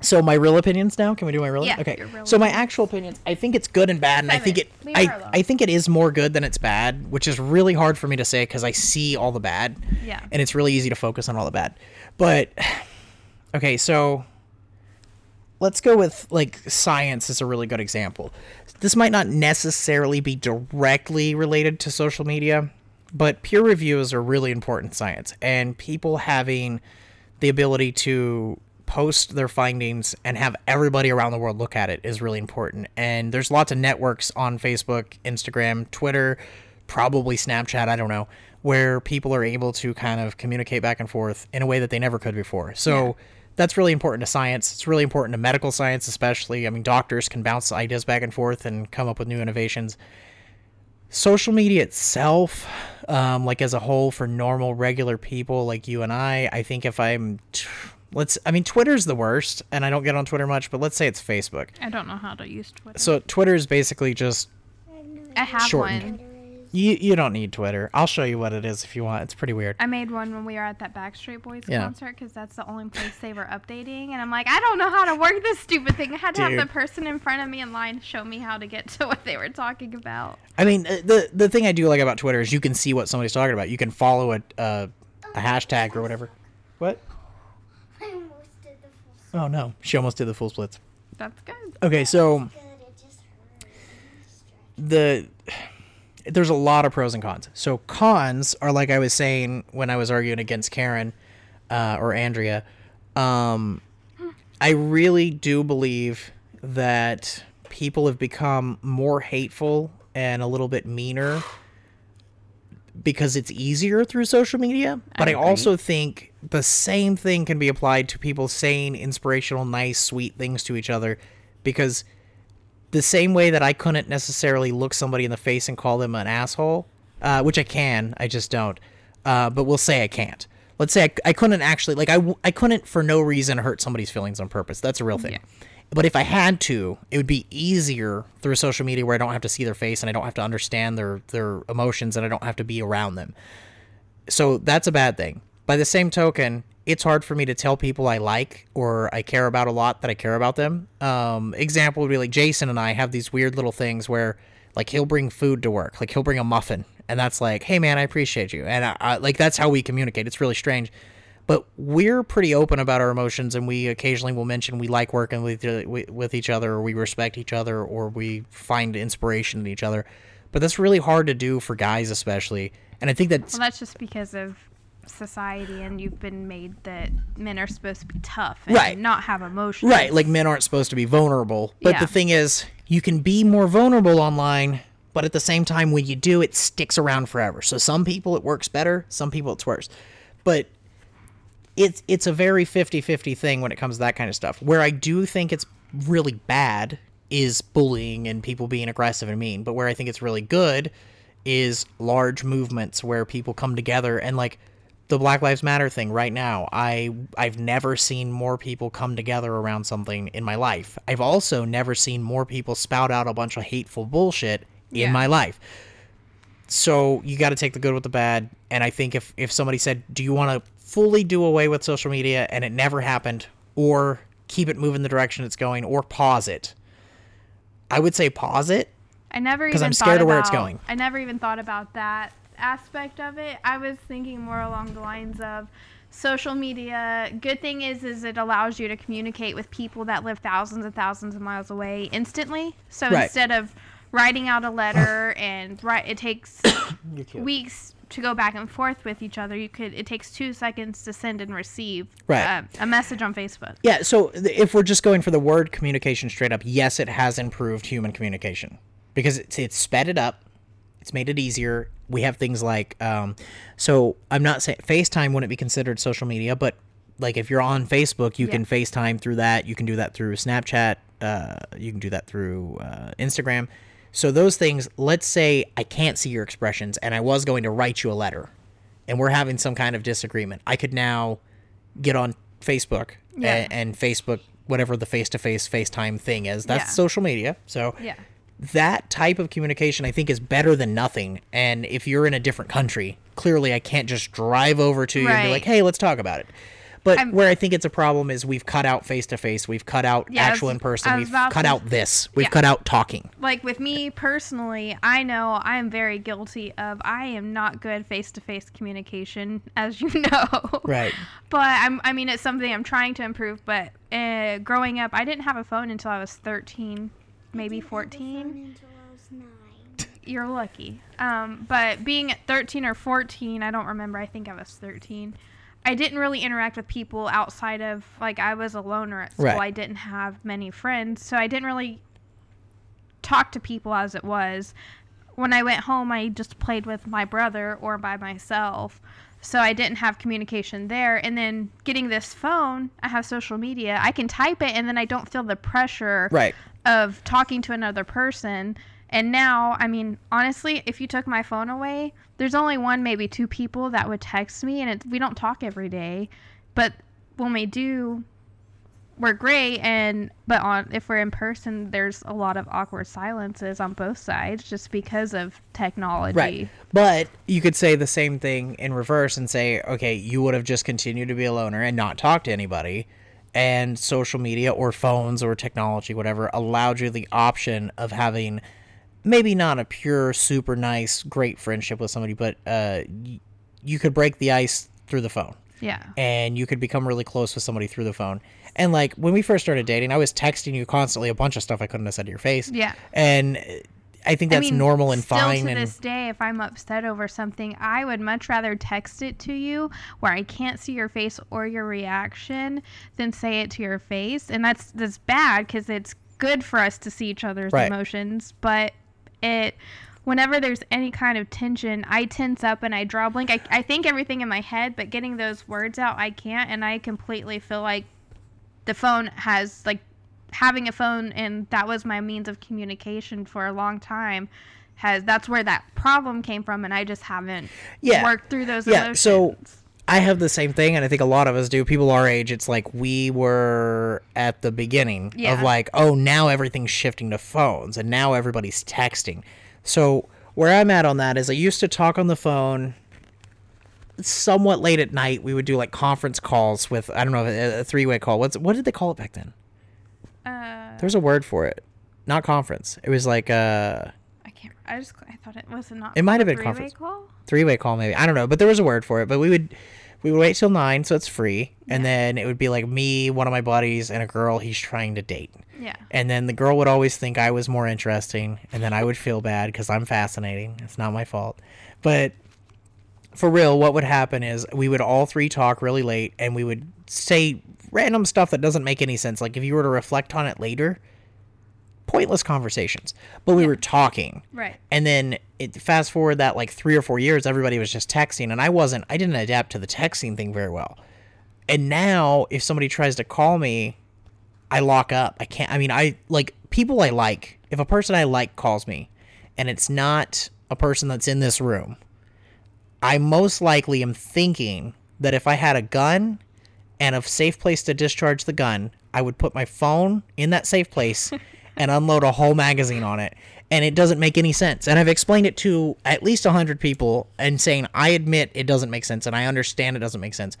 So my real opinions now. Can we do my real? Yeah, Okay. real So my actual opinions. I think it's good and bad, and I think it. it. Leave her I. I think it is more good than it's bad, which is really hard for me to say because I see all the bad. Yeah. And it's really easy to focus on all the bad, but okay. So let's go with like science is a really good example. This might not necessarily be directly related to social media, but peer reviews are really important science, and people having the ability to post their findings and have everybody around the world look at it is really important. And there's lots of networks on Facebook, Instagram, Twitter, probably Snapchat, I don't know, where people are able to kind of communicate back and forth in a way that they never could before. So that's really important to science. It's really important to medical science, especially. I mean, doctors can bounce ideas back and forth and come up with new innovations social media itself um, like as a whole for normal regular people like you and i i think if i'm t- let's i mean twitter's the worst and i don't get on twitter much but let's say it's facebook I don't know how to use Twitter. so twitter is basically just I have shortened. one. You you don't need twitter i'll show you what it is if you want it's pretty weird I made one when we were at that Backstreet Boys Yeah. concert because that's the only place they were updating. And I'm like, I don't know how to work this stupid thing. I had to have the person in front of me in line show me how to get to what they were talking about. i mean uh, the the thing i do like about twitter is you can see what somebody's talking about you can follow a a, a hashtag or whatever what I almost did the full oh no she almost did the full splits That's good. okay so good. It just hurt. the there's a lot of pros and cons. So cons are like I was saying when I was arguing against Karen uh, or Andrea. Um, I really do believe that people have become more hateful and a little bit meaner because it's easier through social media. But I, agree. also think the same thing can be applied to people saying inspirational, nice, sweet things to each other because the same way that I couldn't necessarily look somebody in the face and call them an asshole, uh, which I can, I just don't. Uh, but we'll say I can't. Let's say I, I couldn't actually, like, I, I couldn't for no reason hurt somebody's feelings on purpose. That's a real thing. Yeah. But if I had to, it would be easier through social media where I don't have to see their face and I don't have to understand their, their emotions and I don't have to be around them. So that's a bad thing. By the same token, it's hard for me to tell people I like or I care about a lot that I care about them. Um, example would be like Jason and I have these weird little things where, like, he'll bring food to work, like he'll bring a muffin, and that's like, hey man, I appreciate you, and I, I, like that's how we communicate. It's really strange, but we're pretty open about our emotions, and we occasionally will mention we like working with with each other, or we respect each other, or we find inspiration in each other. But that's really hard to do for guys, especially. And I think that's Well, that's just because of society and you've been made that men are supposed to be tough and Right. not have emotions. Right, like men aren't supposed to be vulnerable. But Yeah. the thing is, you can be more vulnerable online, but at the same time, when you do, it sticks around forever. So some people it works better, some people it's worse. But it's it's a very 50-50 thing when it comes to that kind of stuff. Where I do think it's really bad is bullying and people being aggressive and mean. But where I think it's really good is large movements where people come together and like the Black Lives Matter thing right now. I I've never seen more people come together around something in my life. I've also never seen more people spout out a bunch of hateful bullshit in Yeah. my life. So you got to take the good with the bad. And I think if if somebody said, "Do you want to fully do away with social media?" and it never happened, or keep it moving the direction it's going, or pause it, I would say pause it. I never 'Cause even I'm scared thought of where it's going. I never even thought about that aspect of it. I was thinking more along the lines of social media. Good thing is, is it allows you to communicate with people that live thousands and thousands of miles away instantly. So Right. instead of writing out a letter and write, it takes weeks to go back and forth with each other. You could. It takes two seconds to send and receive Right. uh, a message on Facebook. Yeah, so th- if we're just going for the word communication straight up, yes, it has improved human communication because it's, it's sped it up, it's made it easier. We have things like, um, so I'm not saying FaceTime wouldn't be considered social media, but like if you're on Facebook, you Yeah. can FaceTime through that. You can do that through Snapchat. Uh, you can do that through uh, Instagram. So those things, let's say I can't see your expressions and I was going to write you a letter and we're having some kind of disagreement. I could now get on Facebook Yeah. and, and Facebook whatever the face-to-face FaceTime thing is. That's Yeah. social media. So Yeah. That type of communication I think is better than nothing. And if you're in a different country, clearly I can't just drive over to you and be like, "Hey, let's talk about it." But I'm- where I think it's a problem is we've cut out face to face, we've cut out Yeah, actual was- in person, we've cut to- out this, we've Yeah. cut out talking. like with me personally, I know I am very guilty of I am not good face to face communication, as you know. Right. But I'm, I mean, it's something I'm trying to improve. But uh, growing up, I didn't have a phone until I was 13, maybe 14. Until I was nine. You're lucky. Um, but being at 13 or 14, I don't remember. I think I was 13. I didn't really interact with people outside of like I was a loner at school. Right. I didn't have many friends, so I didn't really talk to people as it was. When I went home, I just played with my brother or by myself. So I didn't have communication there. And then getting this phone, I have social media. I can type it and then I don't feel the pressure Right. Of talking to another person. And now, I mean, honestly, if you took my phone away, there's only one, maybe two people that would text me, and it, we don't talk every day. But when we do, we're great. And but on if we're in person, there's a lot of awkward silences on both sides just because of technology. Right. But you could say the same thing in reverse and say, okay, you would have just continued to be a loner and not talk to anybody. And social media or phones or technology, whatever, allowed you the option of having maybe not a pure, super nice, great friendship with somebody, but uh, y- you could break the ice through the phone Yeah. and you could become really close with somebody through the phone. And like when we first started dating, I was texting you constantly a bunch of stuff I couldn't have said to your face. Yeah. And I think that's I mean, normal and still fine. to and this day, if I'm upset over something, I would much rather text it to you where I can't see your face or your reaction than say it to your face. And that's that's bad because it's good for us to see each other's Right. emotions, but it. Whenever there's any kind of tension, I tense up and I draw a blank. I, I think everything in my head, but getting those words out, I can't. And I completely feel like the phone has like having a phone and that was my means of communication for a long time has that's where that problem came from and I just haven't Yeah. worked through those Yeah, emotions. so- I have the same thing, and I think a lot of us do. People our age, it's like we were at the beginning of like, oh, now everything's shifting to phones, and now everybody's texting. So where I'm at on that is, I used to talk on the phone somewhat late at night. We would do like conference calls with I don't know a, a three way call. What's what did they call it back then? Uh, There's a word for it, not conference. It was like a I can't I just I thought it was not It might have been three-way conference. call. three way call maybe. I don't know, but there was a word for it. But we would we would wait till nine, so it's free, and then it would be like me, one of my buddies, and a girl he's trying to date. Yeah. And then the girl would always think I was more interesting, and then I would feel bad because I'm fascinating. It's not my fault. But for real, what would happen is we would all three talk really late, and we would say random stuff that doesn't make any sense. Like if you were to reflect on it later, pointless conversations. But we were talking. Right. And then it fast forward that like three or four years, everybody was just texting, and I wasn't. I didn't adapt to the texting thing very well. And now, if somebody tries to call me, I lock up. I can't. I mean, I like people I like. If a person I like calls me, and it's not a person that's in this room, I most likely am thinking that if I had a gun and a safe place to discharge the gun, I would put my phone in that safe place and unload a whole magazine on it. And it doesn't make any sense. And I've explained it to at least 100 people and saying, I admit it doesn't make sense and I understand it doesn't make sense.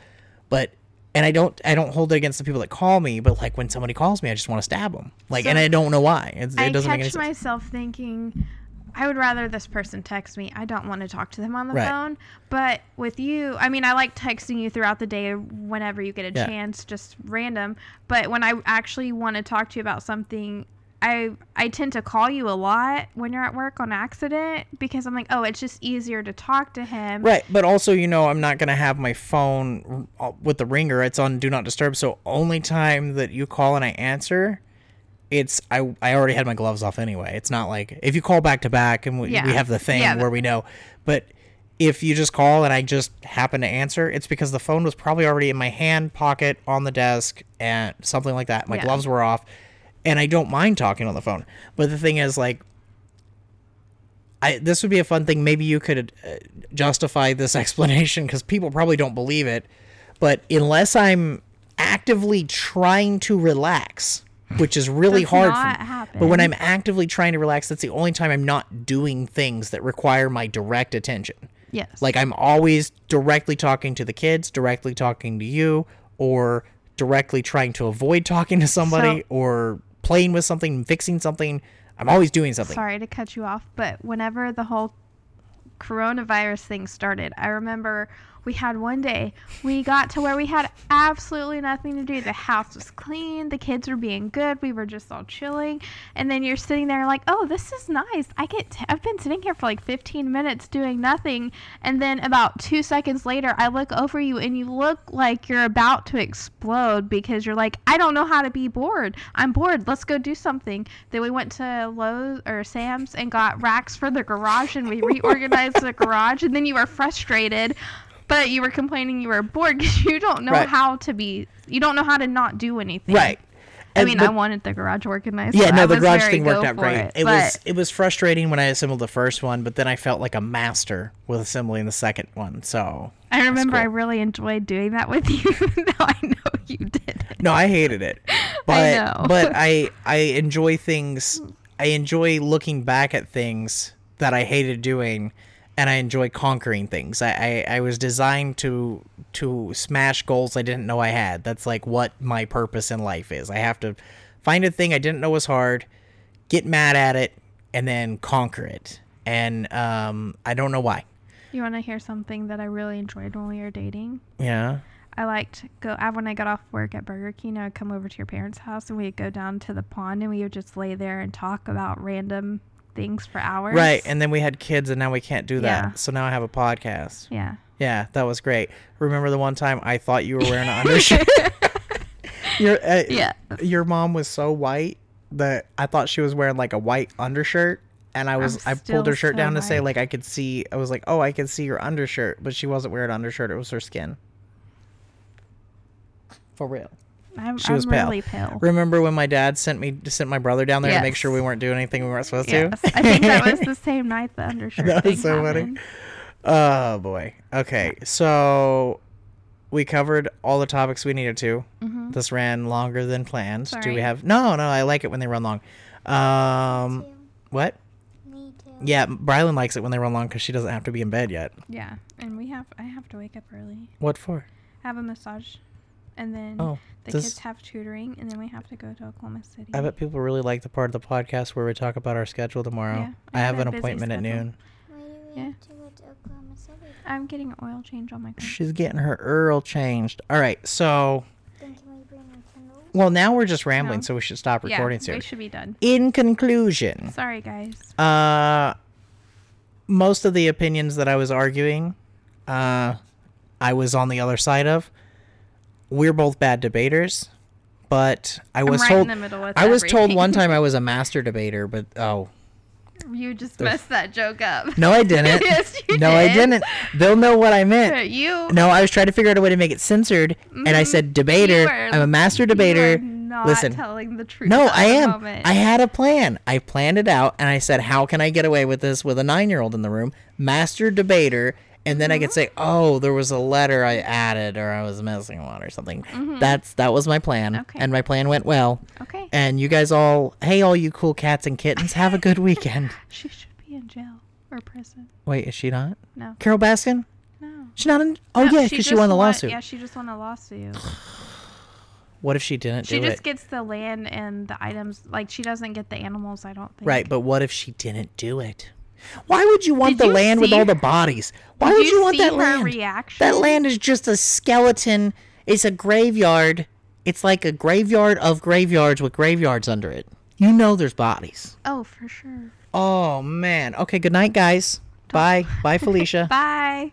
But, and I don't, I don't hold it against the people that call me, but like when somebody calls me, I just want to stab them. Like, and I don't know why. It's, it I doesn't make any catch sense. myself thinking, I would rather this person text me. I don't want to talk to them on the Right. phone. But with you, I mean, I like texting you throughout the day whenever you get a Yeah. chance, just random. But when I actually want to talk to you about something, I I tend to call you a lot when you're at work on accident because I'm like, oh, it's just easier to talk to him. Right, but also you know I'm not gonna have my phone r- with the ringer. It's on do not disturb. So only time that you call and I answer, it's I I already had my gloves off anyway. It's not like if you call back to back and we, Yeah. we have the thing Yeah, where we know, but if you just call and I just happen to answer, it's because the phone was probably already in my hand pocket on the desk and something like that. My Yeah. gloves were off, and I don't mind talking on the phone. But the thing is, like, I this would be a fun thing. Maybe you could uh, justify this explanation because people probably don't believe it. But unless I'm actively trying to relax, which is really Does hard. for, happen. But when I'm actively trying to relax, that's the only time I'm not doing things that require my direct attention. Yes. Like I'm always directly talking to the kids, directly talking to you, or directly trying to avoid talking to somebody So- or playing with something, fixing something. I'm always doing something. Sorry to cut you off, but whenever the whole coronavirus thing started, I remember we had one day we got to where we had absolutely nothing to do. The house was clean, the kids were being good, we were just all chilling, and then you're sitting there like, "Oh, this is nice. I get I've been sitting here for like 15 minutes doing nothing." And then about 2 seconds later, I look over you and you look like you're about to explode because you're like, "I don't know how to be bored. I'm bored. Let's go do something." Then we went to Lowe's or Sam's and got racks for the garage and we reorganized the garage and then you were frustrated but you were complaining you were bored because you don't know Right. how to be you don't know how to not do anything Right. i And- mean i wanted the garage organized Yeah, no, I the garage thing worked out great. it, It, was it was frustrating when I assembled the first one, but then I felt like a master with assembling the second one. So i remember i really enjoyed doing that with you now i know you did no, I hated it, but know. but I I enjoy things. I enjoy looking back at things that I hated doing, and I enjoy conquering things. I, I I was designed to to smash goals I didn't know I had. That's like what my purpose in life is. I have to find a thing I didn't know was hard, get mad at it, and then conquer it. And um, I don't know why. you want to hear something that i really enjoyed when we were dating Yeah. I liked go I, when I got off work at Burger King. I'd come over to your parents' house and we'd go down to the pond and we would just lay there and talk about random things for hours. Right, and then we had kids, and now we can't do that. Yeah. So now I have a podcast. yeah, Yeah, that was great. Remember the one time I thought you were wearing an undershirt? your uh, Yeah. Your mom was so white that I thought she was wearing like a white undershirt, and I was I'm pulled her shirt so down to say like I could see. I was like, oh, I could see your undershirt, but she wasn't wearing an undershirt. It was her skin. For real. I'm, She was I'm pale. really pale. Remember when my dad sent me sent my brother down there to make sure we weren't doing anything we weren't supposed Yes, to? I think that was the same night the undershirt That thing was so funny. Oh boy. Okay, so we covered all the topics we needed to. This ran longer than planned. Do we Mm-hmm. Have? No, no. I like it when they run long. Um, Too. what? Me too. Yeah, Brylan likes it when they run long because she doesn't have to be in bed yet. Yeah, and we have I have to wake up early. What for? Have a massage, and then Oh, the this- kids have tutoring, and then we have to go to Oklahoma City. I bet people really like the part of the podcast where we talk about our schedule tomorrow. Yeah, I I have an a busy appointment at noon. Why do we Yeah. to Oklahoma City? I'm getting an oil change on my car. She's getting her Earl changed. All right, so Then can we bring our Kindle? well now we're just rambling, No. so we should stop recording yeah, soon. we should be done. In conclusion, Sorry, guys. Uh, most of the opinions that I was arguing, uh, I was on the other side of. We're both bad debaters, but I was right told in the middle with I was told one time I was a master debater, but oh You just messed that joke up. no, I didn't. Yes, you no, I did. didn't. They'll know what I meant. You. No, I was trying to figure out a way to make it censored, and I mm-hmm. said debater. Are- I'm a master debater. Listen, telling the truth. No, I am. moment. I had a plan. I planned it out, and I said, "How can I get away with this with a nine-year-old in the room?" Master debater, and then I could mm-hmm. say, "Oh, there was a letter I added, or I was missing one, or something." Mm-hmm. That's that was my plan, Okay. and my plan went well. Okay. And you guys all, hey, all you cool cats and kittens, have a good weekend. She should be in jail or prison. Wait, is she not? No. Carole Baskin? No. She's not in. Oh No, yeah, because she just won the lawsuit. Yeah, she just won a lawsuit. What if she didn't She just it? gets the land and the items. Like she doesn't get the animals. I don't think. Right, but what if she didn't do it? Why would you want Did the you land with all the bodies? Why would you you want that land? reaction? That land is just a skeleton. It's a graveyard. It's like a graveyard of graveyards with graveyards under it. You know there's bodies. Oh, for sure. Oh man. Okay, good night guys. Bye. Bye Felicia. Bye.